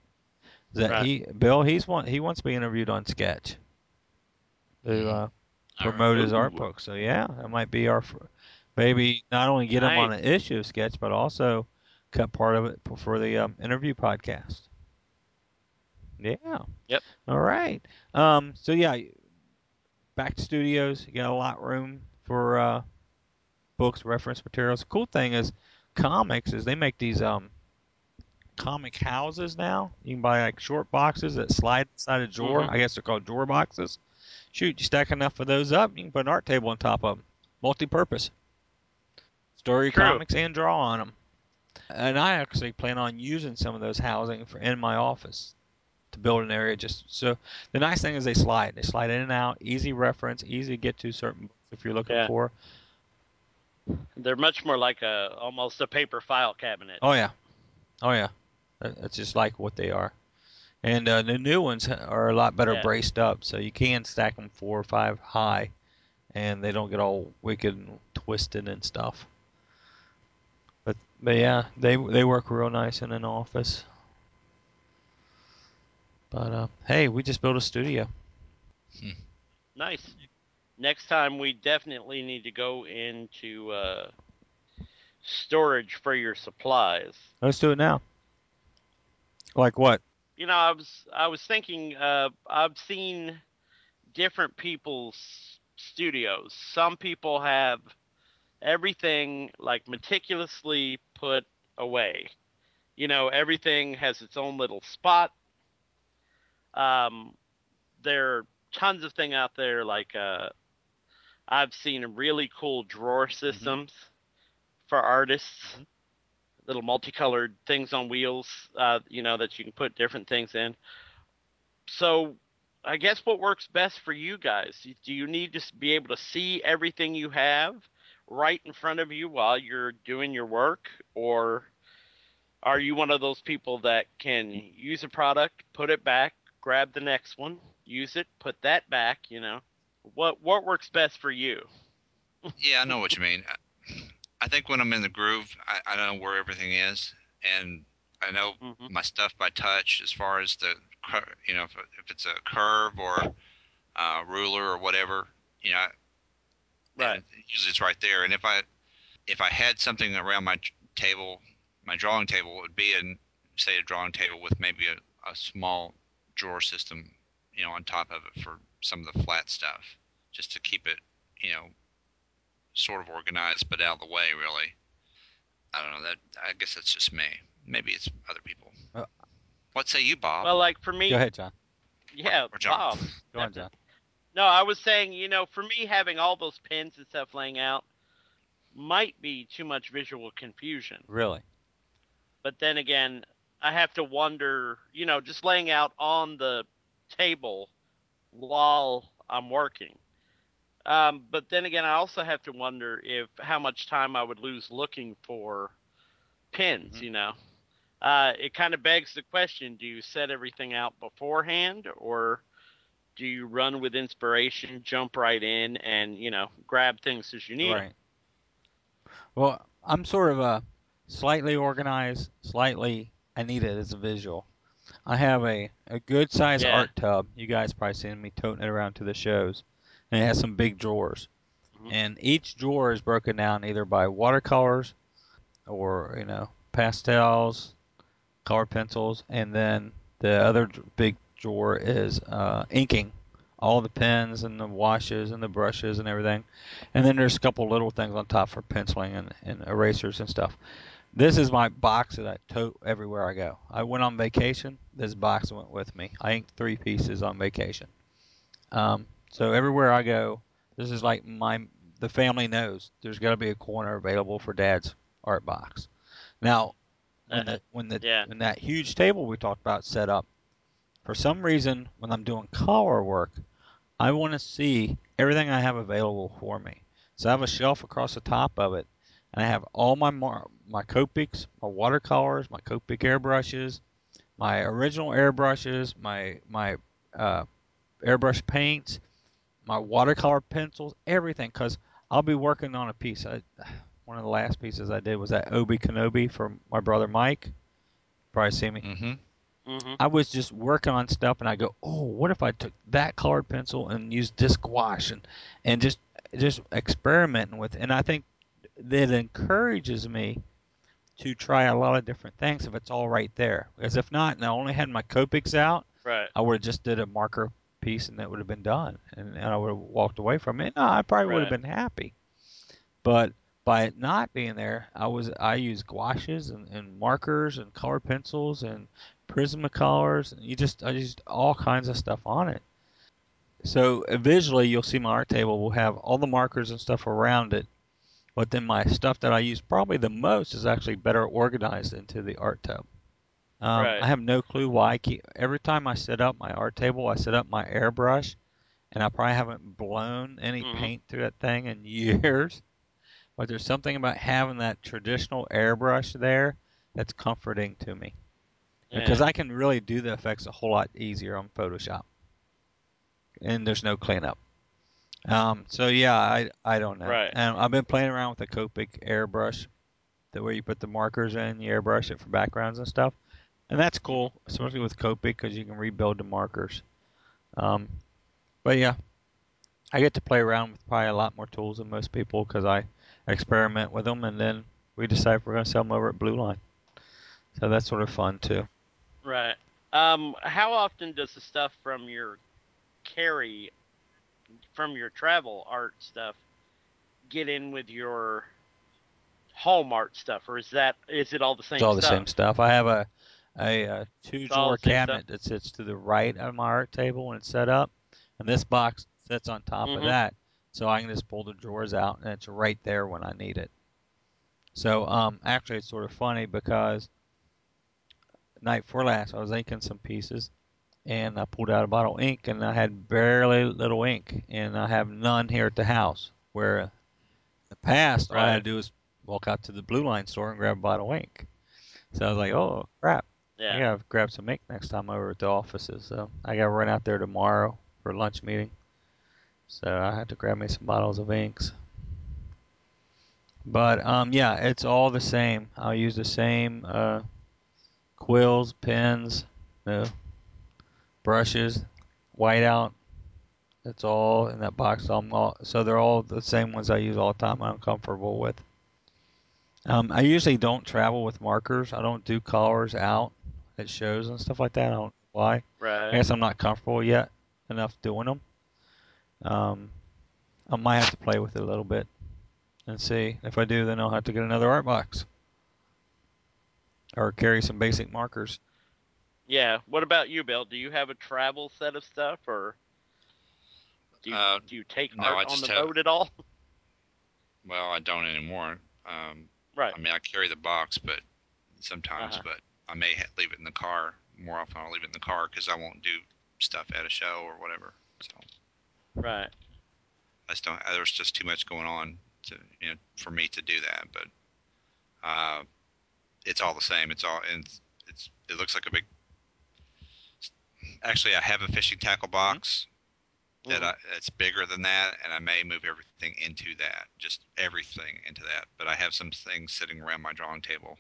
Speaker 2: That
Speaker 1: Right.
Speaker 2: he Bill he's want he wants to be interviewed on Sketch to uh,
Speaker 3: All right.
Speaker 2: promote his art book. So yeah, that might be our maybe not only get them on
Speaker 1: Nice.
Speaker 2: an issue of Sketch, but also cut part of it for the um, interview podcast. Yeah.
Speaker 1: Yep.
Speaker 2: All right. Um. So yeah, back to studios. You got a lot of room for uh, books, reference materials. Cool thing is, comics is they make these um comic houses now. You can buy like short boxes that slide inside a drawer.
Speaker 1: Mhm.
Speaker 2: I guess they're called drawer boxes. Shoot, you stack enough of those up, you can put an art table on top of them. Multi-purpose. Store your
Speaker 1: True.
Speaker 2: comics and draw on them. And I actually plan on using some of those housing for in my office to build an area. Just so the nice thing is they slide. They slide in and out, easy reference, easy to get to certain books if you're looking
Speaker 1: Yeah.
Speaker 2: for.
Speaker 1: They're much more like a almost a paper file cabinet.
Speaker 2: Oh yeah, oh yeah, That- that's just like what they are. And uh, the new ones are a lot better
Speaker 1: Yeah.
Speaker 2: braced up, so you can stack them four or five high, and they don't get all wicked and twisted and stuff. But but yeah, they they work real nice in an office. But uh, hey, we just built a studio. Hmm.
Speaker 1: Nice. Next time we definitely need to go into uh, storage for your supplies.
Speaker 2: Let's do it now. Like what?
Speaker 1: You know, I was I was thinking uh, I've seen different people's studios. Some people have everything like meticulously put away. You know, everything has its own little spot. Um, are tons of thing out there like uh, I've seen really cool drawer systems for artists.
Speaker 2: Mhm.
Speaker 1: Little multicolored things on wheels, uh, you know, that you can put different things in. So, I guess what works best for you guys? Do you need to be able to see everything you have right in front of you while you're doing your work, or are you one of those people that can use a product, put it back, grab the next one, use it, put that back? You know, what what works best for you?
Speaker 3: Yeah, I know what you mean. I think when I'm in the groove, I, I know where everything is, and I know
Speaker 1: hmm
Speaker 3: my stuff by touch as far as the you know if, if it's a curve or a ruler or whatever you know
Speaker 1: Right.
Speaker 3: and usually it's right there and if i if i had something around my table my drawing table it would be in say a drawing table with maybe a, a small drawer system you know on top of it for some of the flat stuff just to keep it you know sort of organized but out of the way really i don't know that i guess that's just me maybe it's other people
Speaker 2: Uh,
Speaker 3: what say you bob
Speaker 1: Well, like for me,
Speaker 2: Go ahead, John.
Speaker 1: yeah,
Speaker 3: Or John.
Speaker 1: Bob.
Speaker 2: Go on, John.
Speaker 1: No, I was saying, you know, for me, having all those pins and stuff laying out might be too much visual confusion.
Speaker 2: Really?
Speaker 1: But then again, I have to wonder, you know, just laying out on the table while I'm working. Um, but then again, I also have to wonder if how much time I would lose looking for pins.
Speaker 2: Mhm.
Speaker 1: You know, uh, it kind of begs the question: Do you set everything out beforehand, or do you run with inspiration, jump right in, and you know, grab things as you need?
Speaker 2: Right. Well, I'm sort of a slightly organized, slightly I need it as a visual. I have a, a good sized
Speaker 1: Yeah.
Speaker 2: art tub. You guys probably seen me toting it around to the shows. And it has some big drawers.
Speaker 1: Mhm.
Speaker 2: And each drawer is broken down either by watercolors or, you know, pastels, color pencils, and then the other big drawer is uh, inking all the pens and the washes and the brushes and everything. And then there's a couple little things on top for penciling and, and erasers and stuff. This is my box that I tote everywhere I go. I went on vacation. This box went with me. I inked three pieces on vacation. Um, so everywhere I go, this is like my the family knows there's got to be a corner available for Dad's art box. Now, when the when the
Speaker 1: Yeah.
Speaker 2: when that huge table we talked about set up, for some reason when I'm doing color work, I want to see everything I have available for me. So I have a shelf across the top of it, and I have all my mar- my Copics, my watercolors, my Copic airbrushes, my original airbrushes, my my uh, airbrush paints, my watercolor pencils, everything. Because I'll be working on a piece. I, one of the last pieces I did was that Obi Kenobi for my brother Mike. Probably see me.
Speaker 3: mm-hmm
Speaker 1: hmm
Speaker 2: I was just working on stuff, and I go, "Oh, what if I took that colored pencil and used disc wash and and just just experimenting with?" It. And I think that encourages me to try a lot of different things if it's all right there. Because if not, and I only had my Copics out,
Speaker 1: Right.
Speaker 2: I would have just did a marker piece, and that would have been done, and, and I would have walked away from it. No, I probably would have been happy. But by it not being there, I was I used gouaches and, and markers and color pencils and Prismacolors. And you just I used all kinds of stuff on it. So uh, visually, you'll see my art table will have all the markers and stuff around it, but then my stuff that I use probably the most is actually better organized into the art tub. Um,
Speaker 1: Right.
Speaker 2: I have no clue why. I keep every time I set up my art table, I set up my airbrush, and I probably haven't blown any
Speaker 1: Mhm.
Speaker 2: paint through that thing in years. But there's something about having that traditional airbrush there that's comforting to me because
Speaker 1: Yeah.
Speaker 2: I can really do the effects a whole lot easier on Photoshop, and there's no cleanup. Um, so yeah, I I don't know.
Speaker 1: Right.
Speaker 2: And I've been playing around with the Copic airbrush, the way you put the markers in, you airbrush it for backgrounds and stuff, and that's cool, especially with Copic because you can rebuild the markers. Um, but yeah, I get to play around with probably a lot more tools than most people because I experiment with them, and then we decide if we're going to sell them over at Blue Line. So that's sort of fun too.
Speaker 1: Right. Um, how often does the stuff from your carry, from your travel art stuff, get in with your home art stuff, or is that is it all the same?
Speaker 2: It's all the same stuff. I have a a, uh two drawer cabinet that sits to the right of my art table when it's set up, and this box sits on top of
Speaker 1: Mhm.
Speaker 2: that, so I can just pull the drawers out, and it's right there when I need it. So um, actually, it's sort of funny because night before last, I was inking some pieces, and I pulled out a bottle of ink, and I had barely little ink, and I have none here at the house. Where in the past, all I had to do was walk out to the Blue Line store and grab a bottle of ink. So I was like, oh crap.
Speaker 1: Yeah.
Speaker 2: I gotta grab some ink next time over at the offices. So I gotta run out there tomorrow for a lunch meeting. So I have to grab me some bottles of inks. But um, yeah, it's all the same. I'll use the same uh, quills, pens, no, brushes, whiteout. That's all in that box. I'm all, so they're all the same ones I use all the time. I'm comfortable with. Um, I usually don't travel with markers. I don't do colors out at shows and stuff like that. I don't know why. I guess I'm not comfortable yet enough doing them. Um, I might have to play with it a little bit and see. If I do, then I'll have to get another art box or carry some basic markers.
Speaker 1: Yeah. What about you, Bill? Do you have a travel set of stuff, or do you,
Speaker 3: Uh,
Speaker 1: do you take
Speaker 3: no, I
Speaker 1: art on
Speaker 3: just
Speaker 1: the
Speaker 3: have-
Speaker 1: boat at all?
Speaker 3: Well, I don't anymore. Um,
Speaker 1: Right.
Speaker 3: I mean, I carry the box, but sometimes,
Speaker 1: Uh-huh.
Speaker 3: but I may ha- leave it in the car. More often, I'll leave it in the car because I won't do stuff at a show or whatever. So
Speaker 1: Right.
Speaker 3: I just don't. There's just too much going on to you know for me to do that. But uh, it's all the same. It's all and it's, it's it looks like a big. Actually, I have a fishing tackle box that
Speaker 1: Mhm.
Speaker 3: I, it's bigger than that, and I may move everything into that, just everything into that. But I have some things sitting around my drawing table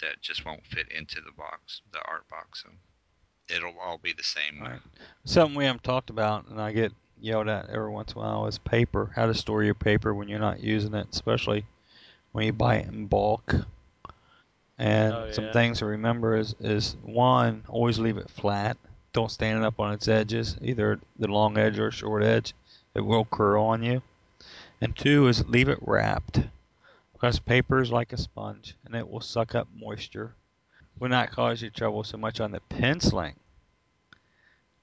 Speaker 3: that just won't fit into the box, the art box. So it'll all be the same.
Speaker 2: Right. Something we haven't talked about, and I get yelled at every once in a while, is paper. How to store your paper when you're not using it, especially when you buy it in bulk. And
Speaker 1: Oh,
Speaker 2: some things to remember is is one, always leave it flat. Don't stand it up on its edges, either the long edge or short edge. It will curl on you. And two is leave it wrapped, because paper is like a sponge, and it will suck up moisture. Will not cause you trouble so much on the penciling,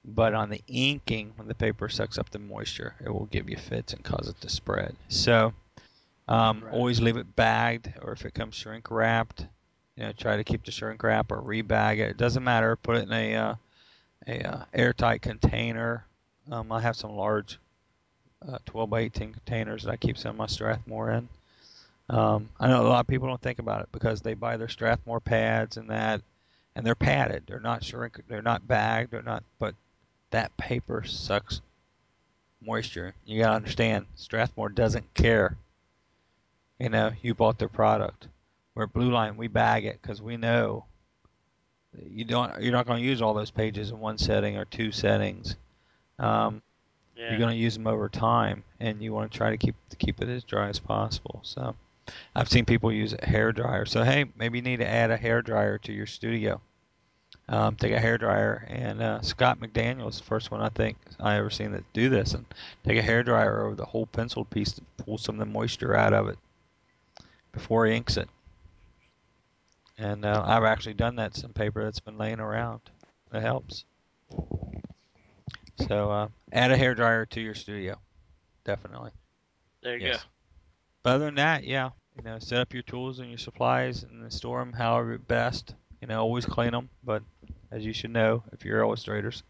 Speaker 2: but on the inking, when the paper sucks up the moisture, it will give you fits and cause it to spread. So, um,
Speaker 1: Right.
Speaker 2: always leave it bagged, or if it comes shrink wrapped, you know, try to keep the shrink wrap or rebag it. It doesn't matter. Put it in a uh, a uh, airtight container. Um, I have some large uh, 12 by 18 containers that I keep some of my Strathmore in. Um, I know a lot of people don't think about it because they buy their Strathmore pads and that, and they're padded. They're not shrink. They're not bagged. They're not. But that paper sucks moisture. You gotta understand, Strathmore doesn't care. You know, you bought their product. Where Blue Line, we bag it because we know you don't. You're not going to use all those pages in one setting or two settings. Um,
Speaker 1: Yeah.
Speaker 2: You're going to use them over time, and you want to try to keep to keep it as dry as possible. So, I've seen people use a hair dryer. So, hey, maybe you need to add a hair dryer to your studio. Um, take a hair dryer, and uh, Scott McDaniel is the first one I think I ever seen that do this, and take a hair dryer over the whole pencil piece to pull some of the moisture out of it before he inks it. And uh, I've actually done that some paper that's been laying around. It helps. So uh, add a hair dryer to your studio, definitely.
Speaker 1: there you
Speaker 2: Yes. But other than that, yeah, you know, set up your tools and your supplies and store them however best. You know, always clean them, but as you should know, if you're illustrators,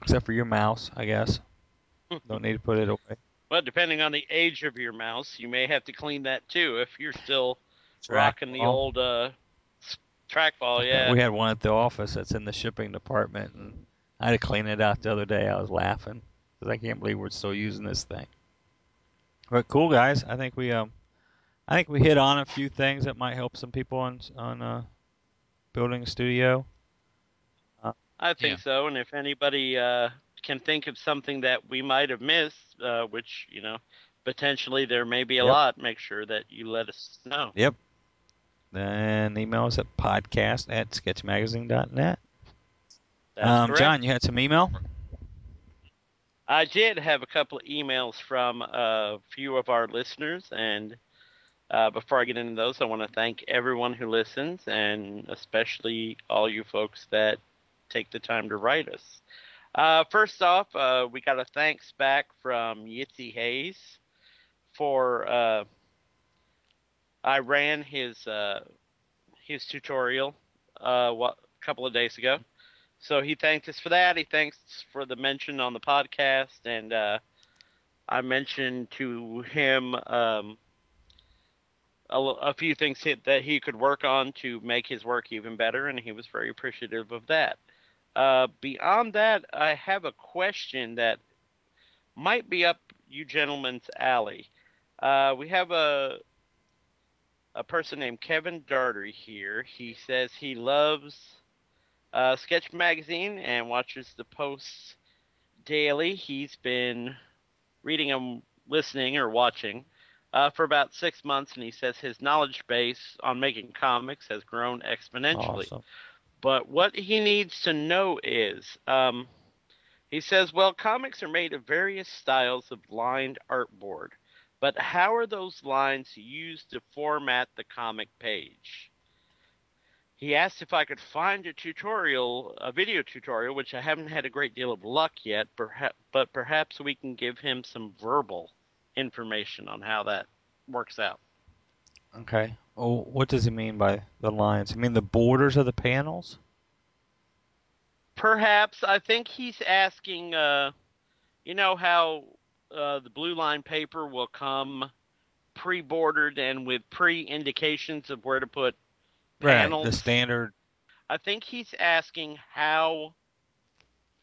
Speaker 2: except for your mouse, I guess, don't need to put it away.
Speaker 1: Well, depending on the age of your mouse, you may have to clean that too if you're still rocking the old uh, trackball. Yeah.
Speaker 2: We had one at the office that's in the shipping department, and I had to clean it out the other day. I was laughing because I can't believe we're still using this thing. But cool, guys. I think we um, I think we hit on a few things that might help some people on on uh, building a studio.
Speaker 1: I think
Speaker 3: Yeah.
Speaker 1: so. And if anybody uh, can think of something that we might have missed, uh, which you know, potentially there may be a
Speaker 2: Yep.
Speaker 1: lot, make sure that you let us know.
Speaker 2: Yep. Then email us at podcast at sketchmagazine.net.
Speaker 1: That's
Speaker 2: Um,
Speaker 1: correct.
Speaker 2: John, you had some email?
Speaker 1: I did have a couple of emails from a few of our listeners, and uh, before I get into those, I want to thank everyone who listens, and especially all you folks that take the time to write us. Uh, first off, uh, we got a thanks back from Yitzy Hayes for uh, I ran his uh, his tutorial uh, what, a couple of days ago. So he thanked us for that. He thanks for the mention on the podcast, and uh, I mentioned to him um, a, a few things that he could work on to make his work even better, and he was very appreciative of that. Uh, beyond that, I have a question that might be up you gentlemen's alley. Uh, we have a a person named Kevin Dartery here. He says he loves uh, Sketch Magazine and watches the posts daily. He's been reading them, listening, or watching uh, for about six months, and he says his knowledge base on making comics has grown exponentially.
Speaker 2: Awesome.
Speaker 1: But what he needs to know is, um, he says, well, comics are made of various styles of lined artboard, but how are those lines used to format the comic page? He asked if I could find a tutorial, a video tutorial, which I haven't had a great deal of luck yet, but perhaps we can give him some verbal information on how that works out.
Speaker 2: Okay. Oh, what does he mean by the lines? I mean the borders of the panels?
Speaker 1: Perhaps I think he's asking. Uh, you know how uh, the blue line paper will come pre-bordered and with pre-indications of where to put panels.
Speaker 2: Right. The standard.
Speaker 1: I think he's asking how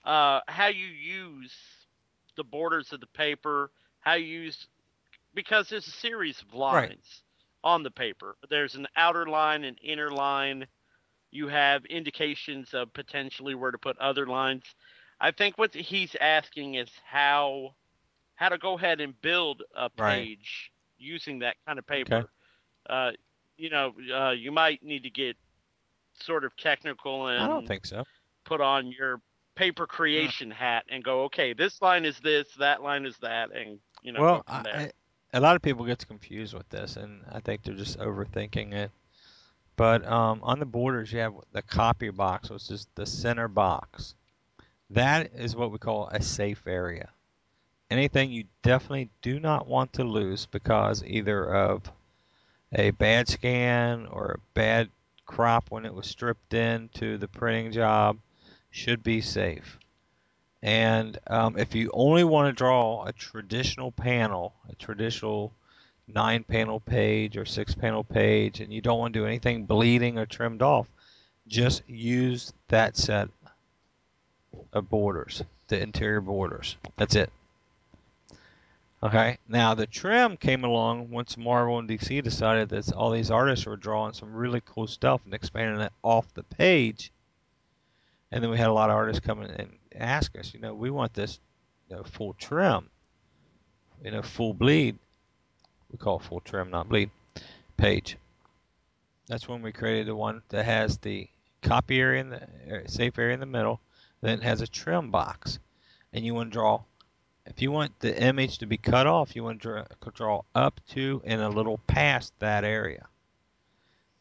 Speaker 1: uh, how you use the borders of the paper, how you use because there's a series of lines
Speaker 2: Right.
Speaker 1: on the paper. There's an outer line, an inner line. You have indications of potentially where to put other lines. I think what he's asking is how how to go ahead and build a
Speaker 2: Right.
Speaker 1: page using that kind of paper.
Speaker 2: Okay.
Speaker 1: Uh, you know, uh, you might need to get sort of technical and
Speaker 2: I don't think so.
Speaker 1: put on your paper creation hat and go, okay, this line is this, that line is that, and you know,
Speaker 2: well. I, I, a lot of people get confused with this, and I think they're just overthinking it. But um, on the borders, you have the copy box, which is the center box. That is what we call a safe area. Anything you definitely do not want to lose because either of a bad scan or a bad crop when it was stripped into the printing job should be safe. And um, if you only want to draw a traditional panel, a traditional nine panel page or six panel page, and you don't want to do anything bleeding or trimmed off, just use that set of borders, the interior borders. That's it. Okay. Now the trim came along once Marvel and DC decided that all these artists were drawing some really cool stuff and expanding it off the page. And then we had a lot of artists come in and ask us, you know, we want this you know, full trim, you know, full bleed. We call it full trim, not bleed page. That's when we created the one that has the copy area in the uh, safe area in the middle, then it has a trim box, and you want to draw. If you want the image to be cut off, you want to draw, up to and a little past that area,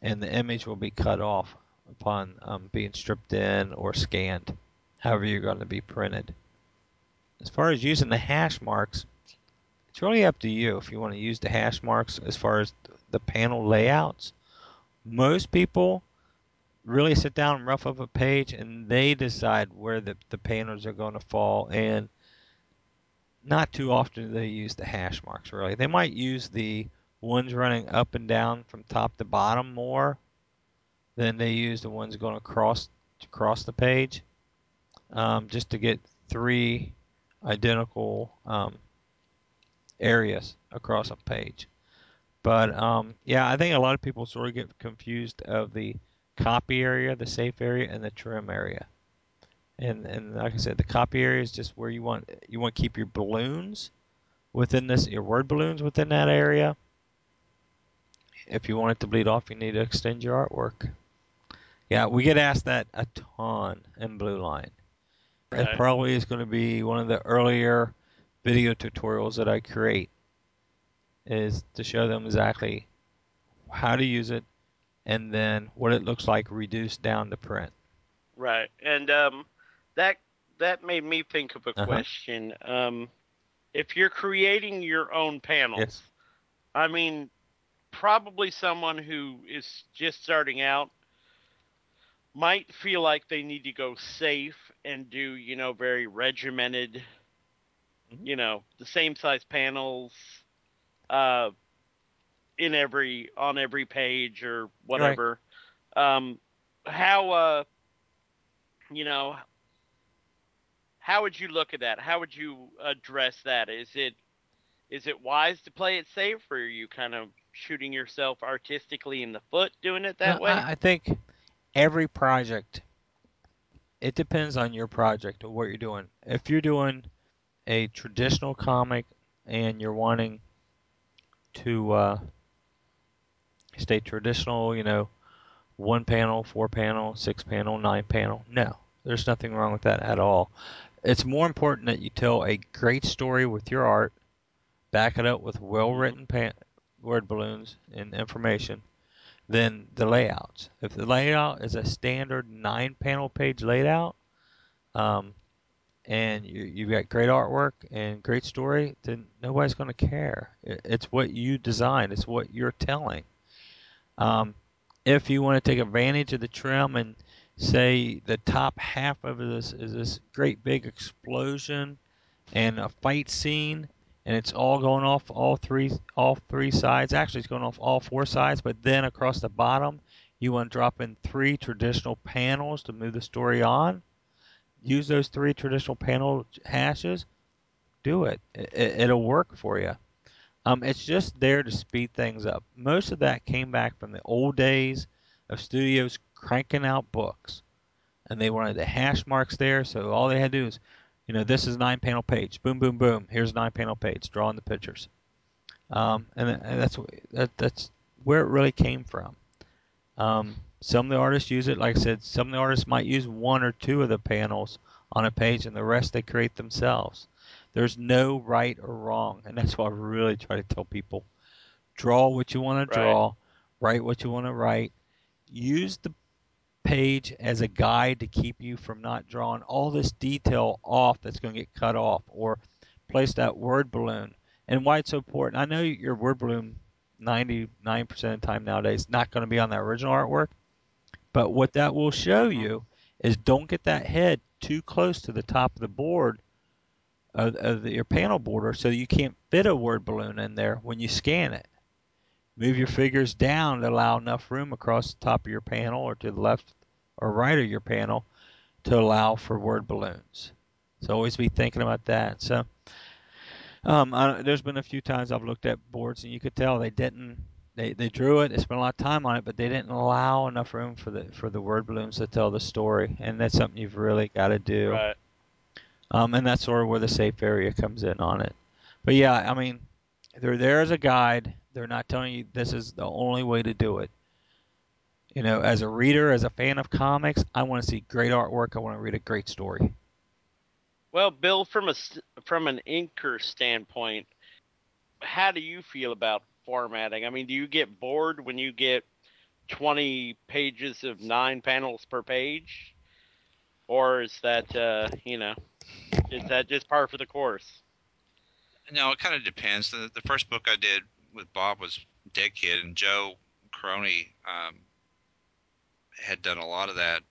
Speaker 2: and the image will be cut off upon um, being stripped in or scanned, however you're going to be printed. As far as using the hash marks, it's really up to you if you want to use the hash marks as far as the panel layouts. Most people really sit down and rough up a page and they decide where the, the panels are going to fall and not too often do they use the hash marks really. They might use the ones running up and down from top to bottom more than they use the ones going across across the page um, just to get three identical um, areas across a page. But um, yeah, I think a lot of people sort of get confused of the copy area, the safe area, and the trim area. And and like I said, the copy area is just where you want you want to keep your balloons within this, your word balloons within that area. If you want it to bleed off, you need to extend your artwork. Yeah, we get asked that a ton in Blue Line. It probably is going to be one of the earlier video tutorials that I create is to show them exactly how to use it and then what it looks like reduced down to print.
Speaker 1: Right, and um, that that made me think of a
Speaker 2: Uh-huh.
Speaker 1: question. Um, if you're creating your own panels,
Speaker 2: Yes.
Speaker 1: I mean, probably someone who is just starting out might feel like they need to go safe and do, you know, very regimented,
Speaker 2: Mhm.
Speaker 1: you know, the same size panels, uh, in every on every page or whatever. Um, how, uh, you know, how would you look at that? How would you address that? Is it is it wise to play it safe, or are you kind of shooting yourself artistically in the foot doing it that
Speaker 2: No,
Speaker 1: way?
Speaker 2: I, I think every project, it depends on your project or what you're doing. If you're doing a traditional comic and you're wanting to uh, stay traditional, you know, one panel, four panel, six panel, nine panel, no, there's nothing wrong with that at all. It's more important that you tell a great story with your art, back it up with well written pan- word balloons and information than the layouts. If the layout is a standard nine panel page layout, um, and you, you've got great artwork and great story, then nobody's going to care. It, it's what you design, it's what you're telling. Um, if you want to take advantage of the trim and say the top half of this is this great big explosion and a fight scene and it's all going off all three all three sides. Actually it's going off all four sides but then across the bottom you want to drop in three traditional panels to move the story on. Use those three traditional panel hashes. Do it, it it'll work for you um, it's just there to speed things up. Most of that came back from the old days of studios cranking out books, and they wanted the hash marks there. So all they had to do is, you know, this is nine panel page. Boom, boom, boom. Here's nine panel page. Drawing the pictures. Um, and, and that's that, that's where it really came from. Um, some of the artists use it, like I said, some of the artists might use one or two of the panels on a page, and the rest they create themselves. There's no right or wrong, and that's why I really try to tell people: draw what you want to
Speaker 1: Right.
Speaker 2: draw, write what you want to write, use the page as a guide to keep you from not drawing all this detail off that's going to get cut off, or place that word balloon. And why it's so important, I know your word balloon 99% of the time nowadays not going to be on that original artwork, but what that will show you is don't get that head too close to the top of the board of, of your panel border so you can't fit a word balloon in there when you scan it. Move your figures down to allow enough room across the top of your panel or to the left or right of your panel to allow for word balloons. So always be thinking about that. So um, I, there's been a few times I've looked at boards and you could tell they didn't. They, they drew it. They spent a lot of time on it, but they didn't allow enough room for the for the word balloons to tell the story, and that's something you've really got to do.
Speaker 1: Right.
Speaker 2: Um, and that's sort of where the safe area comes in on it. But yeah, I mean, they're there as a guide. They're not telling you this is the only way to do it. You know, as a reader, as a fan of comics, I want to see great artwork. I want to read a great story.
Speaker 1: Well, Bill, from a from an inker standpoint, how do you feel about formatting? I mean, do you get bored when you get 20 pages of nine panels per page? Or is that, uh, you know, is that just par for the course?
Speaker 3: No, it kind of depends. The, the first book I did with Bob was Dead Kid, and Joe Crony um, had done a lot of that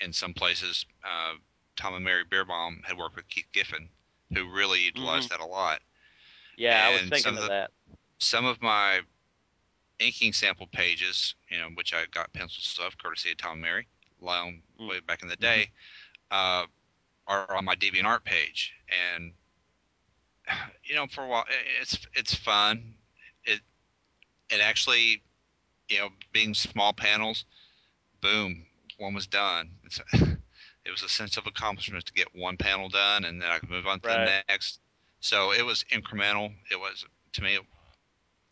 Speaker 3: in some places. Uh, Tom and Mary Bierbaum had worked with Keith Giffen, who really utilized that a lot.
Speaker 1: Yeah, I was thinking of
Speaker 3: the-
Speaker 1: that.
Speaker 3: Some of my inking sample pages, you know, which I got pencil stuff courtesy of Tom and Mary, long
Speaker 1: Mm.
Speaker 3: way back in the day, uh, are on my DeviantArt page, and you know, for a while, it's it's fun. It actually, you know, being small panels, boom, one was done. It's, it was a sense of accomplishment to get one panel done, and then I could move on to
Speaker 1: Right.
Speaker 3: the next. So it was incremental. It was to me.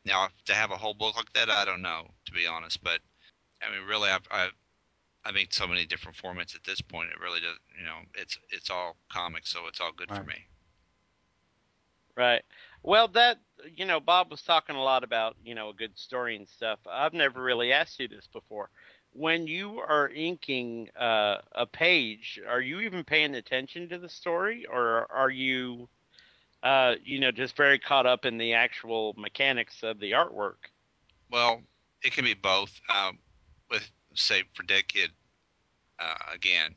Speaker 3: Now to have a whole book like that, I don't know to be honest, but I mean, really, I've, I've I make so many different formats at this point. It really does, you know, it's it's all comics, so it's all good for me.
Speaker 1: Right. Well, that you know, Bob was talking a lot about you know a good story and stuff. I've never really asked you this before. when you are inking uh, a page, are you even paying attention to the story, or are you, uh, you know, just very caught up in the actual mechanics of the artwork?
Speaker 3: Well, it can be both. Um, with say for Dead Kid, uh, again,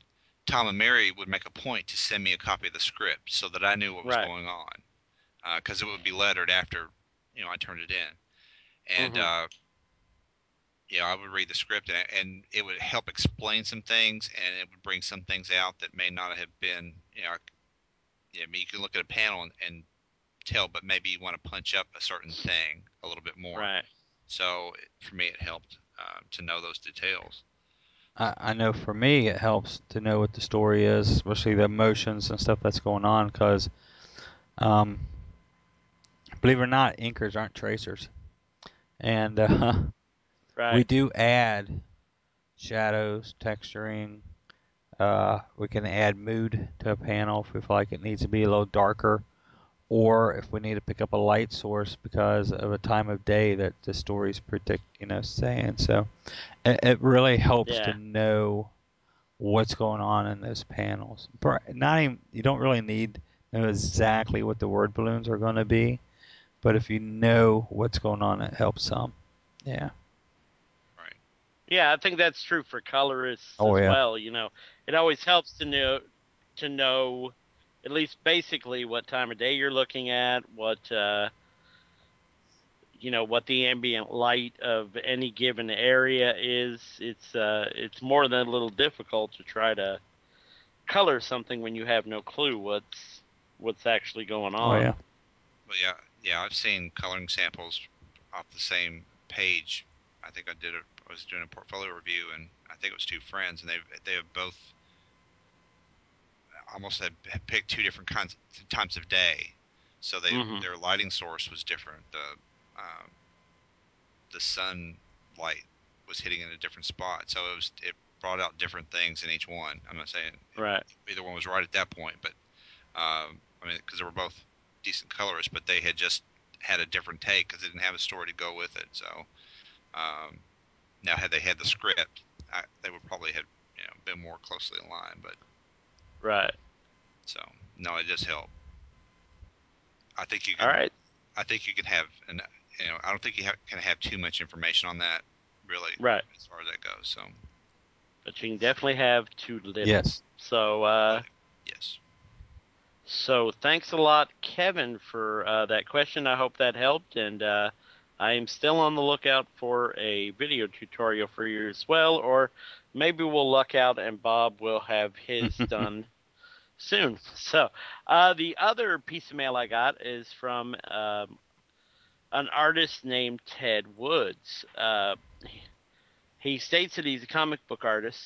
Speaker 3: Tom and Mary would make a point to send me a copy of the script so that I knew what was
Speaker 1: Right.
Speaker 3: going on, because it would be lettered after you know I turned it in, and
Speaker 1: Mhm.
Speaker 3: uh, you know I would read the script and, and it would help explain some things and it would bring some things out that may not have been you know. Yeah, I mean, you can look at a panel and, and tell, but maybe you want to punch up a certain thing a little bit more.
Speaker 1: Right.
Speaker 3: So it- for me, it helped uh, to know those details.
Speaker 2: I, I know for me it helps to know what the story is, especially the emotions and stuff that's going on, because um, believe it or not, inkers aren't tracers, and uh,
Speaker 1: Right.
Speaker 2: we do add shadows, texturing. Uh, we can add mood to a panel if we feel like it needs to be a little darker, or if we need to pick up a light source because of a time of day that the story's predict, you know, saying. So it, it really helps
Speaker 1: Yeah.
Speaker 2: to know what's going on in those panels. Not even you don't really need to know exactly what the word balloons are going to be, but if you know what's going on, it helps some. Yeah. Right.
Speaker 1: Yeah, I think that's true for colorists
Speaker 2: Oh,
Speaker 1: as
Speaker 2: yeah.
Speaker 1: well. You know, it always helps to know to know at least basically what time of day you're looking at, what uh, you know, what the ambient light of any given area is. It's uh, it's more than a little difficult to try to color something when you have no clue what's what's actually going on.
Speaker 2: Oh
Speaker 1: on.
Speaker 2: yeah.
Speaker 3: But yeah, yeah, I've seen coloring samples off the same page. I think I did a, I was doing a portfolio review, and I think it was two friends, and they they have both almost had, had picked two different kinds times of day, so they
Speaker 1: Mhm.
Speaker 3: their lighting source was different. The um, the sunlight was hitting in a different spot, so it was it brought out different things in each one. I'm not saying
Speaker 1: Right.
Speaker 3: either one was right at that point, but um, I mean, because they were both decent colorists, but they had just had a different take because they didn't have a story to go with it. So um, now, had they had the script, I, they would probably have you know been more closely aligned. But
Speaker 1: Right.
Speaker 3: so no, it does help. I think you can.
Speaker 1: All right.
Speaker 3: I think you can have an. You know, I don't think you ha- can have too much information on that, really,
Speaker 1: Right.
Speaker 3: as far as that goes. So
Speaker 1: But you can definitely have too little.
Speaker 2: Yes.
Speaker 1: So uh
Speaker 3: yes,
Speaker 1: So thanks a lot, Kevin, for uh, that question. I hope that helped, and uh, I am still on the lookout for a video tutorial for you as well, or maybe we'll luck out and Bob will have his done soon. So uh, the other piece of mail I got is from um, an artist named Ted Woods. Uh, he states that he's a comic book artist.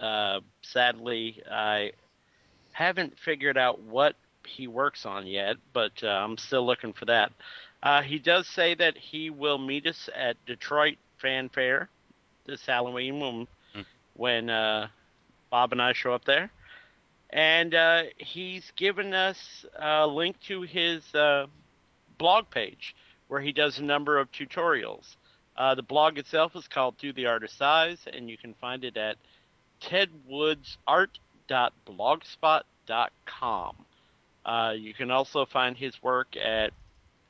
Speaker 1: Uh, sadly, I haven't figured out what he works on yet, but uh, I'm still looking for that. Uh, he does say that he will meet us at Detroit Fanfare this Halloween when,
Speaker 2: Hmm.
Speaker 1: when uh, Bob and I show up there. And uh, he's given us a link to his uh, blog page where he does a number of tutorials. Uh, the blog itself is called Through the Artist's Eyes, and you can find it at tedwoodsart.blogspot.com. Uh, you can also find his work at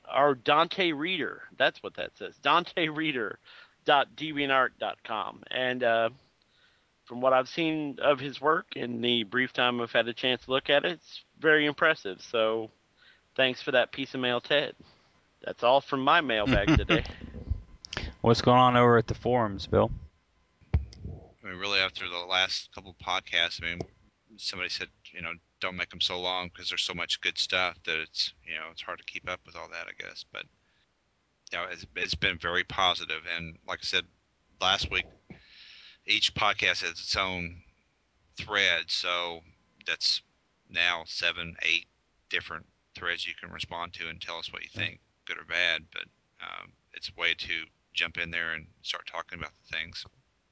Speaker 1: our Dante Reader. That's what that says. Dante Reader Reader.deviantart.com. And uh, from what I've seen of his work in the brief time I've had a chance to look at it, it's very impressive. So thanks for that piece of mail, Ted. That's all from my mailbag today.
Speaker 2: What's going on over at the forums, Bill?
Speaker 3: I mean, really, after the last couple of podcasts, I mean, somebody said, you know, don't make them so long because there's so much good stuff that it's, you know, it's hard to keep up with all that, I guess. But, you know, it's, it's been very positive. And like I said last week, each podcast has its own thread. So that's now seven, eight different threads you can respond to and tell us what you think, good or bad. But um, it's a way to jump in there and start talking about the things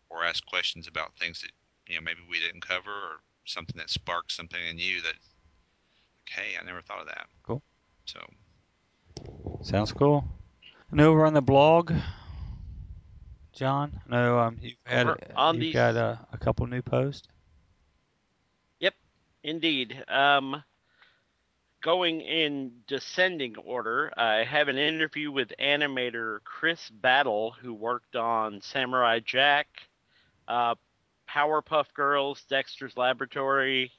Speaker 3: or ask questions about things that you know maybe we didn't cover or something that sparks something in you that like, hey i never thought of that
Speaker 2: Cool.
Speaker 3: so
Speaker 2: Sounds cool. And over on the blog, John? No, um, you've had
Speaker 1: on
Speaker 2: you've
Speaker 1: these-
Speaker 2: got uh, a couple new posts.
Speaker 1: Yep, indeed. Um, going in descending order, I have an interview with animator Chris Battle, who worked on Samurai Jack, uh, Powerpuff Girls, Dexter's Laboratory.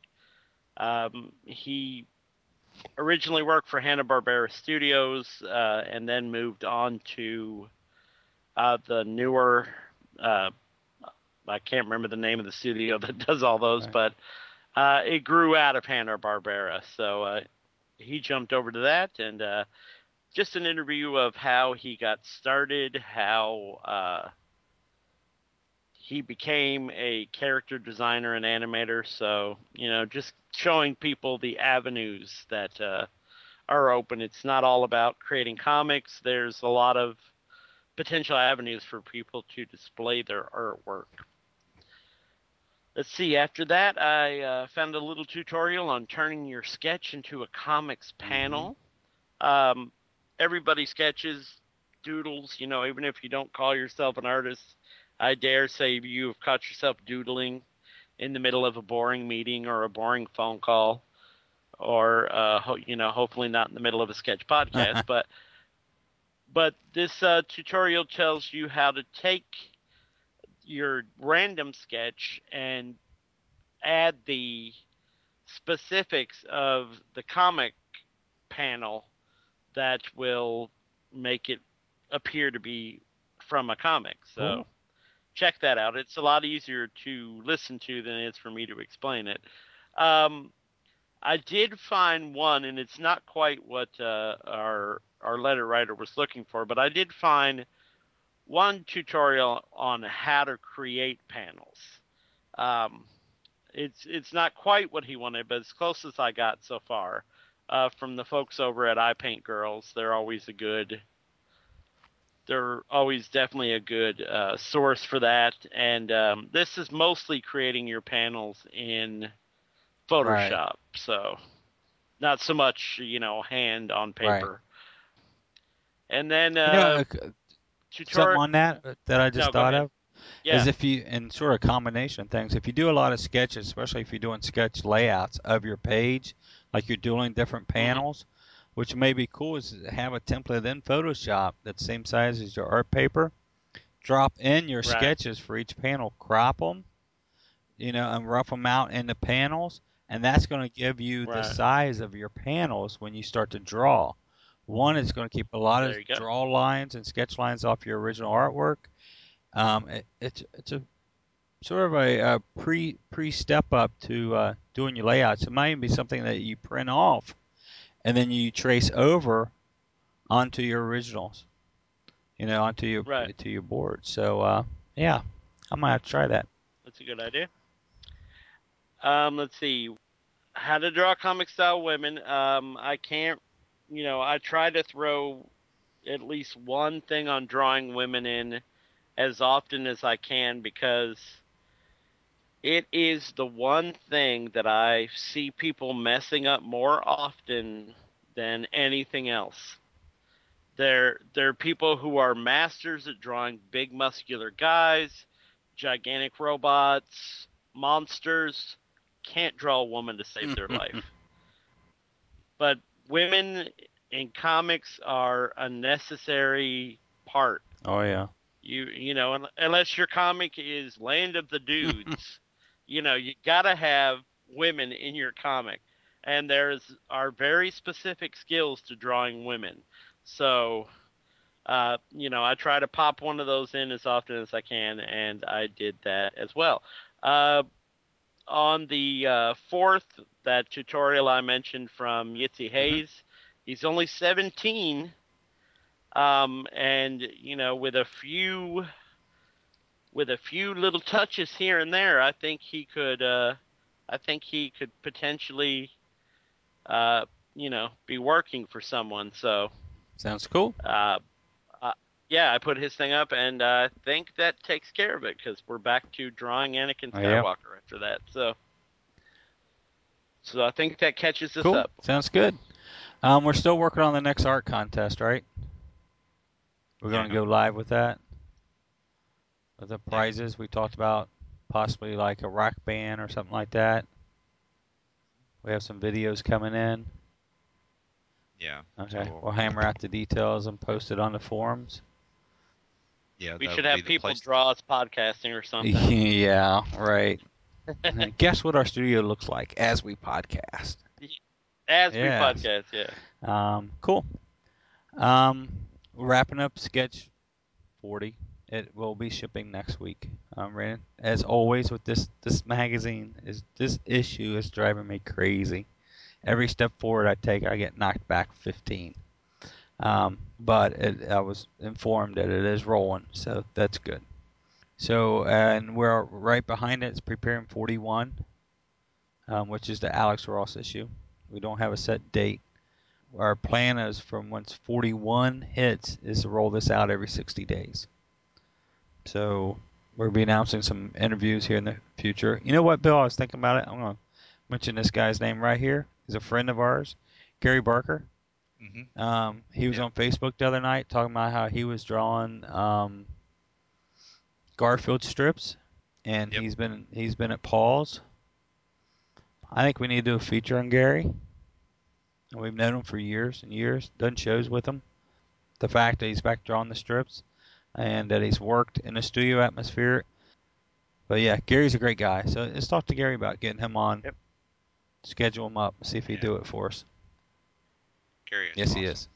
Speaker 1: Um, he originally worked for Hanna Barbera Studios, uh, and then moved on to uh, the newer. Uh, I can't remember the name of the studio that does all those,
Speaker 2: Right.
Speaker 1: but uh, it grew out of Hanna Barbera, so uh, he jumped over to that, and uh, just an interview of how he got started, how uh, he became a character designer and animator. So you know, just showing people the avenues that uh, are open. It's not all about creating comics. There's a lot of potential avenues for people to display their artwork. Let's see. After that, I uh, found a little tutorial on turning your sketch into a comics panel. Um, everybody sketches, doodles. You know, even if you don't call yourself an artist, I dare say you have caught yourself doodling in the middle of a boring meeting or a boring phone call, or uh, ho- you know, hopefully not in the middle of a sketch podcast. but but this uh, tutorial tells you how to take your random sketch and add the specifics of the comic panel that will make it appear to be from a comic. So
Speaker 2: Cool.
Speaker 1: Check that out. It's a lot easier to listen to than it is for me to explain it. Um, I did find one, and it's not quite what uh, our our letter writer was looking for, but I did find one tutorial on how to create panels. Um, it's it's not quite what he wanted, but as close as I got so far uh, from the folks over at I Paint Girls. They're always a good. They're always definitely a good uh, source for that, and um, this is mostly creating your panels in Photoshop, so not so much you know hand on paper. And then
Speaker 2: you
Speaker 1: uh,
Speaker 2: know, uh, something
Speaker 1: tutorial.
Speaker 2: on that uh, that I just
Speaker 1: No,
Speaker 2: thought of
Speaker 1: Yeah,
Speaker 2: is if you and sort of combination things. If you do a lot of sketches, especially if you're doing sketch layouts of your page, like you're doing different
Speaker 1: Mm-hmm.
Speaker 2: Which may be cool is have a template in Photoshop that's the same size as your art paper. Drop in your
Speaker 1: Right.
Speaker 2: sketches for each panel, crop them, you know, and rough them out into panels, and that's going to give you the size of your panels when you start to draw. One is going to keep a lot
Speaker 1: There
Speaker 2: of draw lines and sketch lines off your original artwork. Um, it, it's it's a sort of a, uh pre pre step up to uh, doing your layouts. It might even be something that you print off, and then you trace over onto your originals. You know, onto your
Speaker 1: Right.
Speaker 2: to your board. So uh, yeah, I might have to try that.
Speaker 1: That's a good idea. Um, let's see. How to draw comic style women. Um, I can't, you know, I try to throw at least one thing on drawing women in as often as I can because it is the one thing that I see people messing up more often than anything else. They're they're people who are masters at drawing big muscular guys, gigantic robots, monsters, can't draw a woman to save their life. But women in comics are a necessary part.
Speaker 2: Oh yeah.
Speaker 1: You you know, unless your comic is Land of the Dudes, you know, you gotta have women in your comic, and there's are very specific skills to drawing women. So, uh, you know, I try to pop one of those in as often as I can, and I did that as well. Uh, on the uh, fourth, that tutorial I mentioned from Yitzy Hayes, he's only 17, um, and you know, with a few, with a few little touches here and there, I think he could, uh, I think he could potentially, uh, you know, be working for someone. So,
Speaker 2: Sounds cool.
Speaker 1: uh, uh, yeah, I put his thing up, and I think that takes care of it because we're back to drawing Anakin
Speaker 2: Oh, yeah.
Speaker 1: Skywalker after that. So, so I think that catches us
Speaker 2: Cool.
Speaker 1: up.
Speaker 2: Sounds good. Um, we're still working on the next art contest, right? We're going to go live with that. The prizes we talked about, possibly like a rock band or something like that. We have some videos coming in.
Speaker 3: Yeah.
Speaker 2: Okay,
Speaker 3: So-
Speaker 2: we'll hammer out the details and post it on the forums.
Speaker 3: Yeah.
Speaker 1: We should have people
Speaker 3: place
Speaker 1: draw us podcasting or something.
Speaker 2: yeah, right. Guess what our studio looks like as we podcast.
Speaker 1: As we podcast, yeah.
Speaker 2: Um, cool. Um, we're wrapping up sketch 40. It will be shipping next week. Um, as always with this this magazine is this issue is driving me crazy. Every step forward I take, I get knocked back 15. Um, but it, I was informed that it is rolling, so that's good. So, and we're right behind it. It's preparing 41, um, which is the Alex Ross issue. We don't have a set date our plan is from once 41 hits is to roll this out every 60 days. So we'll be announcing some interviews here in the future. You know what, Bill? I was thinking about it. I'm going to mention this guy's name right here. He's a friend of ours, Gary Barker.
Speaker 3: Mhm.
Speaker 2: Um, he was
Speaker 3: Yeah.
Speaker 2: on Facebook the other night talking about how he was drawing um, Garfield strips, and
Speaker 3: Yep.
Speaker 2: he's been he's been at Paws. I think we need to do a feature on Gary. And we've known him for years and years. Done shows with him. The fact that he's back drawing the strips, and that he's worked in a studio atmosphere. But yeah, Gary's a great guy. So let's talk to Gary about getting him on.
Speaker 1: Yep.
Speaker 2: Schedule him up. See if he'd
Speaker 3: Yeah.
Speaker 2: do it for us.
Speaker 3: Gary is
Speaker 2: Yes, he is.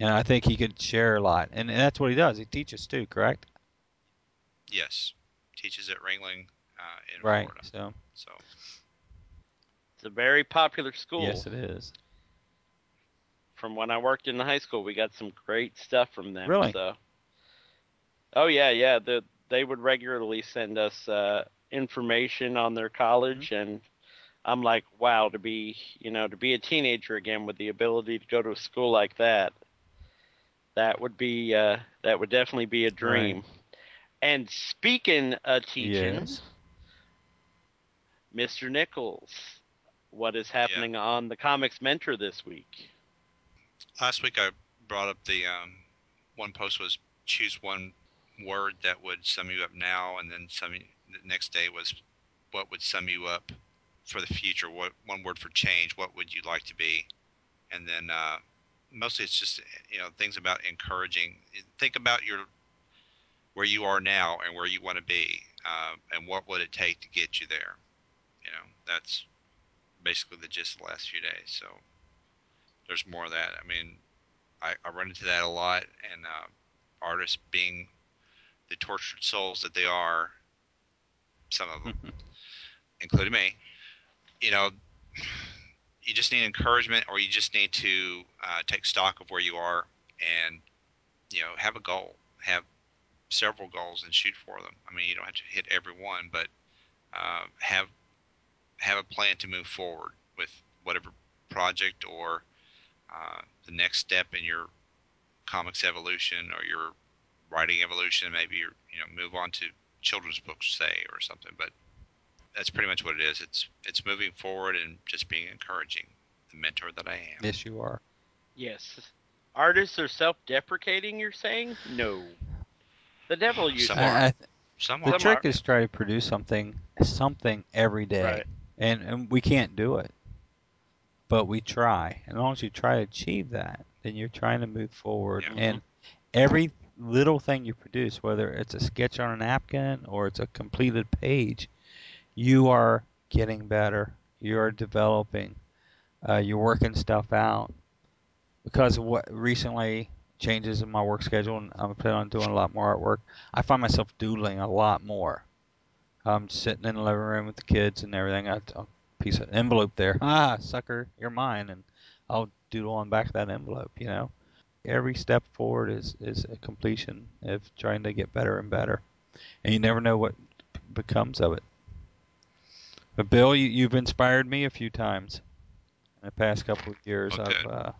Speaker 2: And I think he could share a lot. And, and that's what he does. He teaches too, correct?
Speaker 3: Yes. Teaches at Ringling uh, in
Speaker 2: right.
Speaker 3: Florida.
Speaker 2: So
Speaker 3: So
Speaker 1: It's a very popular school.
Speaker 2: yes, it is.
Speaker 1: From when I worked in the high school, we got some great stuff from them.
Speaker 2: Really?
Speaker 1: So. Oh yeah, yeah. The they would regularly send us uh, information on their college,
Speaker 2: Mm-hmm.
Speaker 1: and I'm like, wow, to be you know to be a teenager again with the ability to go to a school like that, that would be uh, that would definitely be a dream. And speaking of teaching,
Speaker 2: Yes.
Speaker 1: Mr. Nichols, what is happening on the Comics Mentor this week?
Speaker 3: last week I brought up the um, one post was choose one word that would sum you up now, and then some the next day was what would sum you up for the future. What one word for change? What would you like to be? And then uh, mostly it's just you know things about encouraging. Think about your where you are now and where you want to be, uh, and what would it take to get you there. You know that's basically the gist of the last few days. So there's more of that. I mean, I, I run into that a lot, and uh, artists being the tortured souls that they are, some of them, including me, you know, you just need encouragement, or you just need to uh, take stock of where you are, and you know, have a goal, have several goals, and shoot for them. I mean, you don't have to hit every one, but uh, have have a plan to move forward with whatever project or uh, the next step in your comics evolution or your writing evolution. Maybe you you know move on to children's books, say, or something. But that's pretty much what it is. It's it's moving forward and just being encouraging. The mentor that I am.
Speaker 2: Yes, you are.
Speaker 1: Yes. Artists are self-deprecating. You're saying no. The devil you
Speaker 3: Some are.
Speaker 2: I, I,
Speaker 3: Some
Speaker 2: the
Speaker 3: are.
Speaker 2: trick is try to produce something something every day,
Speaker 1: Right.
Speaker 2: and and we can't do it, but we try. And as long as you try to achieve that, then you're trying to move forward.
Speaker 3: Yeah.
Speaker 2: And every little thing you produce, whether it's a sketch on a napkin or it's a completed page, you are getting better. You are developing. Uh, you're working stuff out. Because of what recently changes in my work schedule, and I'm planning on doing a lot more artwork. I find myself doodling a lot more. I'm sitting in the living room with the kids and everything. I a piece of envelope there. Ah, sucker, you're mine, and I'll doodle on back of that envelope. You know, every step forward is is a completion of trying to get better and better, and you never know what becomes of it. But Bill, you, you've inspired me a few times in the past couple of years
Speaker 3: Oh,
Speaker 2: of uh,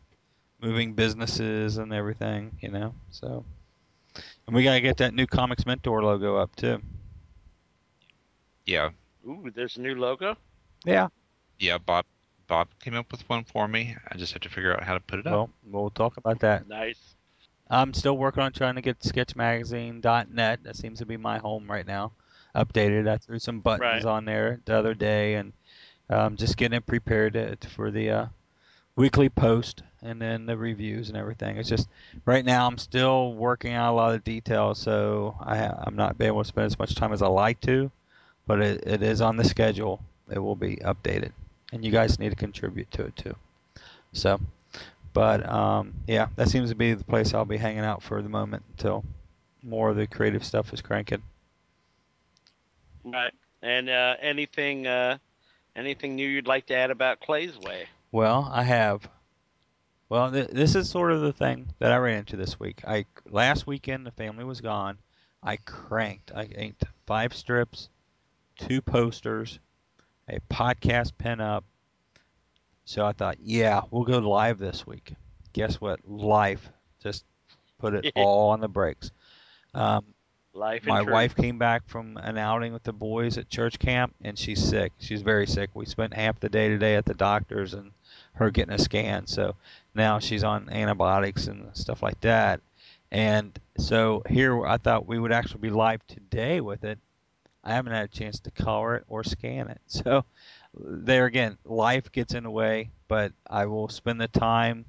Speaker 2: moving businesses and everything. You know, so and we gotta get that new Comics Mentor logo up too.
Speaker 3: Yeah,
Speaker 1: Ooh, there's a new logo.
Speaker 2: Yeah.
Speaker 3: yeah. Bob Bob came up with one for me. I just have to figure out how to put it up.
Speaker 2: Well, we'll talk about that.
Speaker 1: Nice.
Speaker 2: I'm still working on trying to get sketchmagazine.net. That seems to be my home right now. Updated. I threw some buttons
Speaker 1: Right.
Speaker 2: on there the other day, and um, just getting it prepared to, for the uh, weekly post and then the reviews and everything. It's just right now I'm still working out a lot of details, so I, I'm not being able to spend as much time as I like to, but it, it is on the schedule. It will be updated, and you guys need to contribute to it too. So, but um, yeah, that seems to be the place I'll be hanging out for the moment until more of the creative stuff is cranking.
Speaker 1: Right. And uh, anything uh, anything new you'd like to add about Clay's Way?
Speaker 2: Well, I have. Well, th- this is sort of the thing that I ran into this week. I last weekend the family was gone. I cranked. I inked five strips, two posters, a podcast pinup. So I thought, yeah, we'll go live this week. Guess what? Life just put it all on the brakes. Um,
Speaker 1: Life
Speaker 2: my
Speaker 1: truth.
Speaker 2: wife came back from an outing with the boys at church camp and she's sick she's very sick we spent half the day today at the doctor's and her getting a scan so now she's on antibiotics and stuff like that and so here i thought we would actually be live today with it i haven't had a chance to color it or scan it so there again life gets in the way but i will spend the time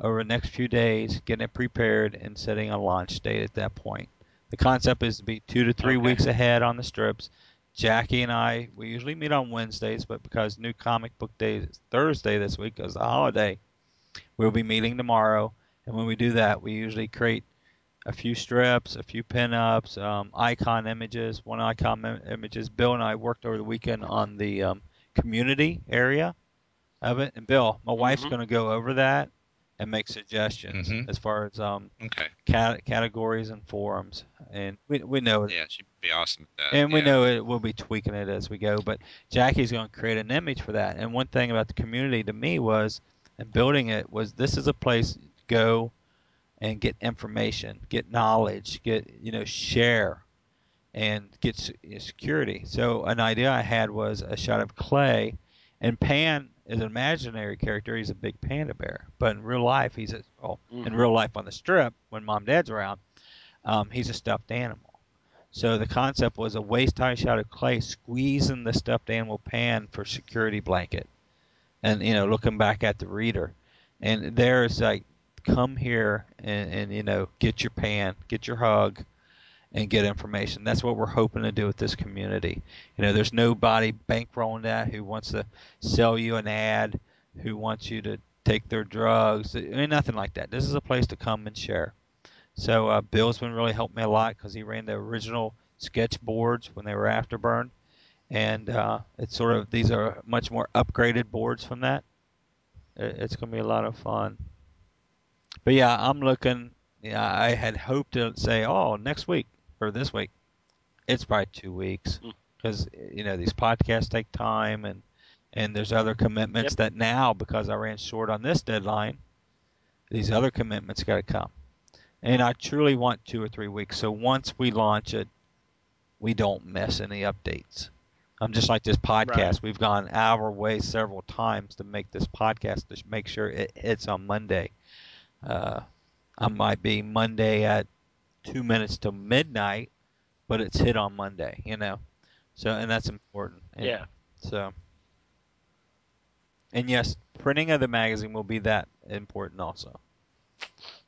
Speaker 2: over the next few days getting it prepared and setting a launch date at that point the concept is to be two to three
Speaker 1: Okay.
Speaker 2: weeks ahead on the strips. Jackie and I, we usually meet on Wednesdays, but because New Comic Book Day is Thursday this week because the holiday, we'll be meeting tomorrow. And when we do that, we usually create a few strips, a few pinups, um, icon images, one icon im- images. Bill and I worked over the weekend on the um, community area of it. And Bill, my wife's
Speaker 1: Mhm.
Speaker 2: going to go over that and make suggestions
Speaker 3: Mhm.
Speaker 2: as far as um,
Speaker 3: Okay.
Speaker 2: cat- categories and forums. And we, we know
Speaker 3: Yeah, she'd be awesome at that.
Speaker 2: and we
Speaker 3: yeah.
Speaker 2: know it we'll be tweaking it as we go. But Jackie's going to create an image for that. And one thing about the community to me was, and building it was, this is a place to go and get information, get knowledge, get you know share, and get security. So an idea I had was a shot of Clay, and Pan is an imaginary character. He's a big panda bear, but in real life he's a well, in
Speaker 1: Mhm.
Speaker 2: real life on the strip when mom and dad's around, um, he's a stuffed animal. So the concept was a waist high shot of clay squeezing the stuffed animal pan for security blanket, and you know looking back at the reader, and there's like come here and, and you know get your pan, get your hug, and get information. That's what we're hoping to do with this community. You know, there's nobody bankrolling that who wants to sell you an ad, who wants you to take their drugs, I mean, nothing like that. This is a place to come and share. So uh, Bill's been really helping me a lot because he ran the original sketch boards when they were Afterburn, and uh, it's sort of these are much more upgraded boards from that. It's going to be a lot of fun. But yeah, I'm looking. Yeah, I had hoped to say, oh, next week or this week. It's probably two weeks
Speaker 1: Mm.
Speaker 2: because you know these podcasts take time and and there's other commitments
Speaker 1: Yep.
Speaker 2: that now because I ran short on this deadline, these other commitments got to come. And I truly want two or three weeks. So once we launch it, we don't miss any updates. I'm just like this podcast.
Speaker 1: Right.
Speaker 2: We've gone our way several times to make this podcast to make sure it hits on Monday. Uh, I might be Monday at two minutes to midnight, but it's hit on Monday, you know. So and that's important. And
Speaker 1: Yeah.
Speaker 2: So. And yes, printing of the magazine will be that important also.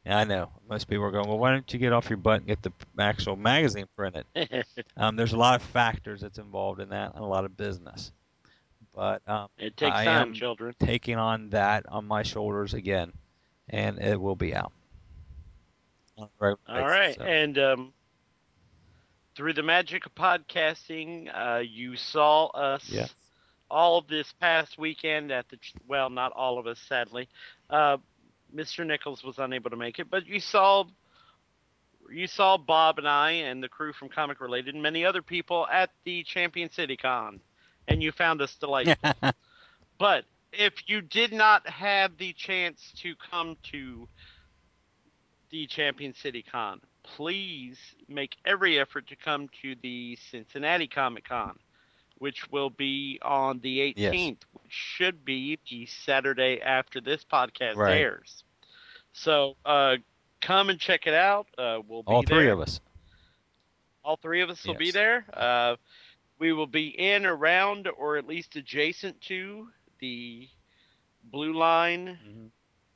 Speaker 2: Yeah, I know. Most people are going, well, why don't you get off your butt and get the actual magazine printed? Um, there's a lot of factors that's involved in that and a lot of business. But um,
Speaker 1: it takes
Speaker 2: I
Speaker 1: time, children.
Speaker 2: taking on that on my shoulders again, and it will be out. On a regular
Speaker 1: All right,
Speaker 2: so.
Speaker 1: and um, through the magic of podcasting, uh, you saw us
Speaker 2: Yes.
Speaker 1: all of this past weekend at the well, not all of us, sadly. Uh, Mr. Nichols was unable to make it, but you saw you saw Bob and I and the crew from Comic Related and many other people at the Champion City Con, and you found us delightful. But if you did not have the chance to come to the Champion City Con, please make every effort to come to the Cincinnati Comic Con, which will be on the 18th,
Speaker 2: Yes.
Speaker 1: which should be the Saturday after this podcast
Speaker 2: Right.
Speaker 1: airs. So uh, come and check it out. Uh, we'll be
Speaker 2: All three
Speaker 1: there.
Speaker 2: of us.
Speaker 1: All three of us will be there. Uh, we will be in, around, or at least adjacent to the Blue Line
Speaker 2: Mhm.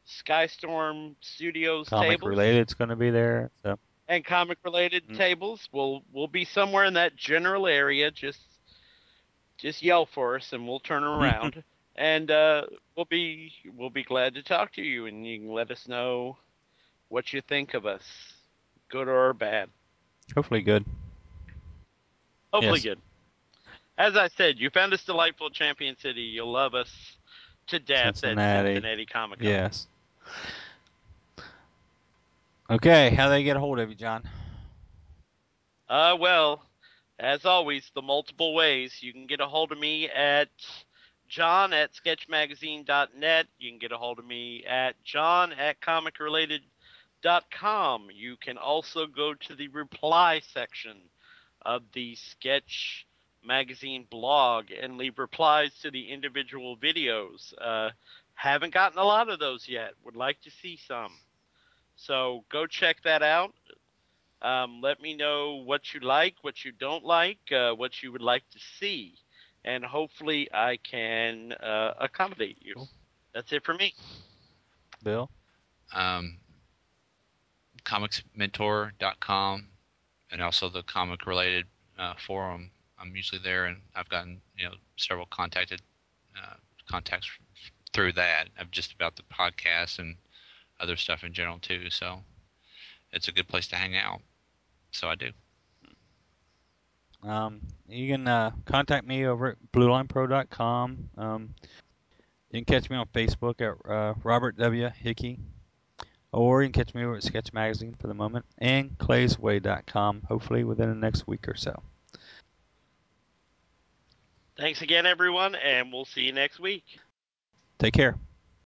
Speaker 1: Skystorm Studios
Speaker 2: Comic
Speaker 1: tables
Speaker 2: related's going to be there. So
Speaker 1: and comic related
Speaker 2: Mm.
Speaker 1: tables. We'll we'll be somewhere in that general area. Just just yell for us and we'll turn around. and uh, we'll be we'll be glad to talk to you and you can let us know what you think of us, good or bad.
Speaker 2: hopefully good.
Speaker 1: Hopefully
Speaker 2: Yes.
Speaker 1: good. As I said, you found us delightful Champion City. You'll love us to death
Speaker 2: Cincinnati.
Speaker 1: at Cincinnati Comic Con.
Speaker 2: Yes. Okay, how they get a hold of you, John?
Speaker 1: Uh, well, as always, the multiple ways. You can get a hold of me at john at sketchmagazine.net. You can get a hold of me at john at comicrelated.com. You can also go to the reply section of the Sketch Magazine blog and leave replies to the individual videos. Uh, haven't gotten a lot of those yet. Would like to see some. So go check that out. Um, let me know what you like, what you don't like, uh, what you would like to see, and hopefully I can uh, accommodate you.
Speaker 2: Cool.
Speaker 1: That's it for me.
Speaker 2: Bill?
Speaker 3: um, comicsmentor.com and also the comic related uh, forum. I'm usually there, and I've gotten you know several contacted uh, contacts through that of just about the podcast and other stuff in general too. So it's a good place to hang out. So I do.
Speaker 2: Um, you can uh, contact me over at bluelinepro.com. Um, you can catch me on Facebook at uh, Robert W. Hickey. Or you can catch me over at Sketch Magazine for the moment and claysway.com, hopefully within the next week or so.
Speaker 1: Thanks again, everyone, and we'll see you next week.
Speaker 2: Take care.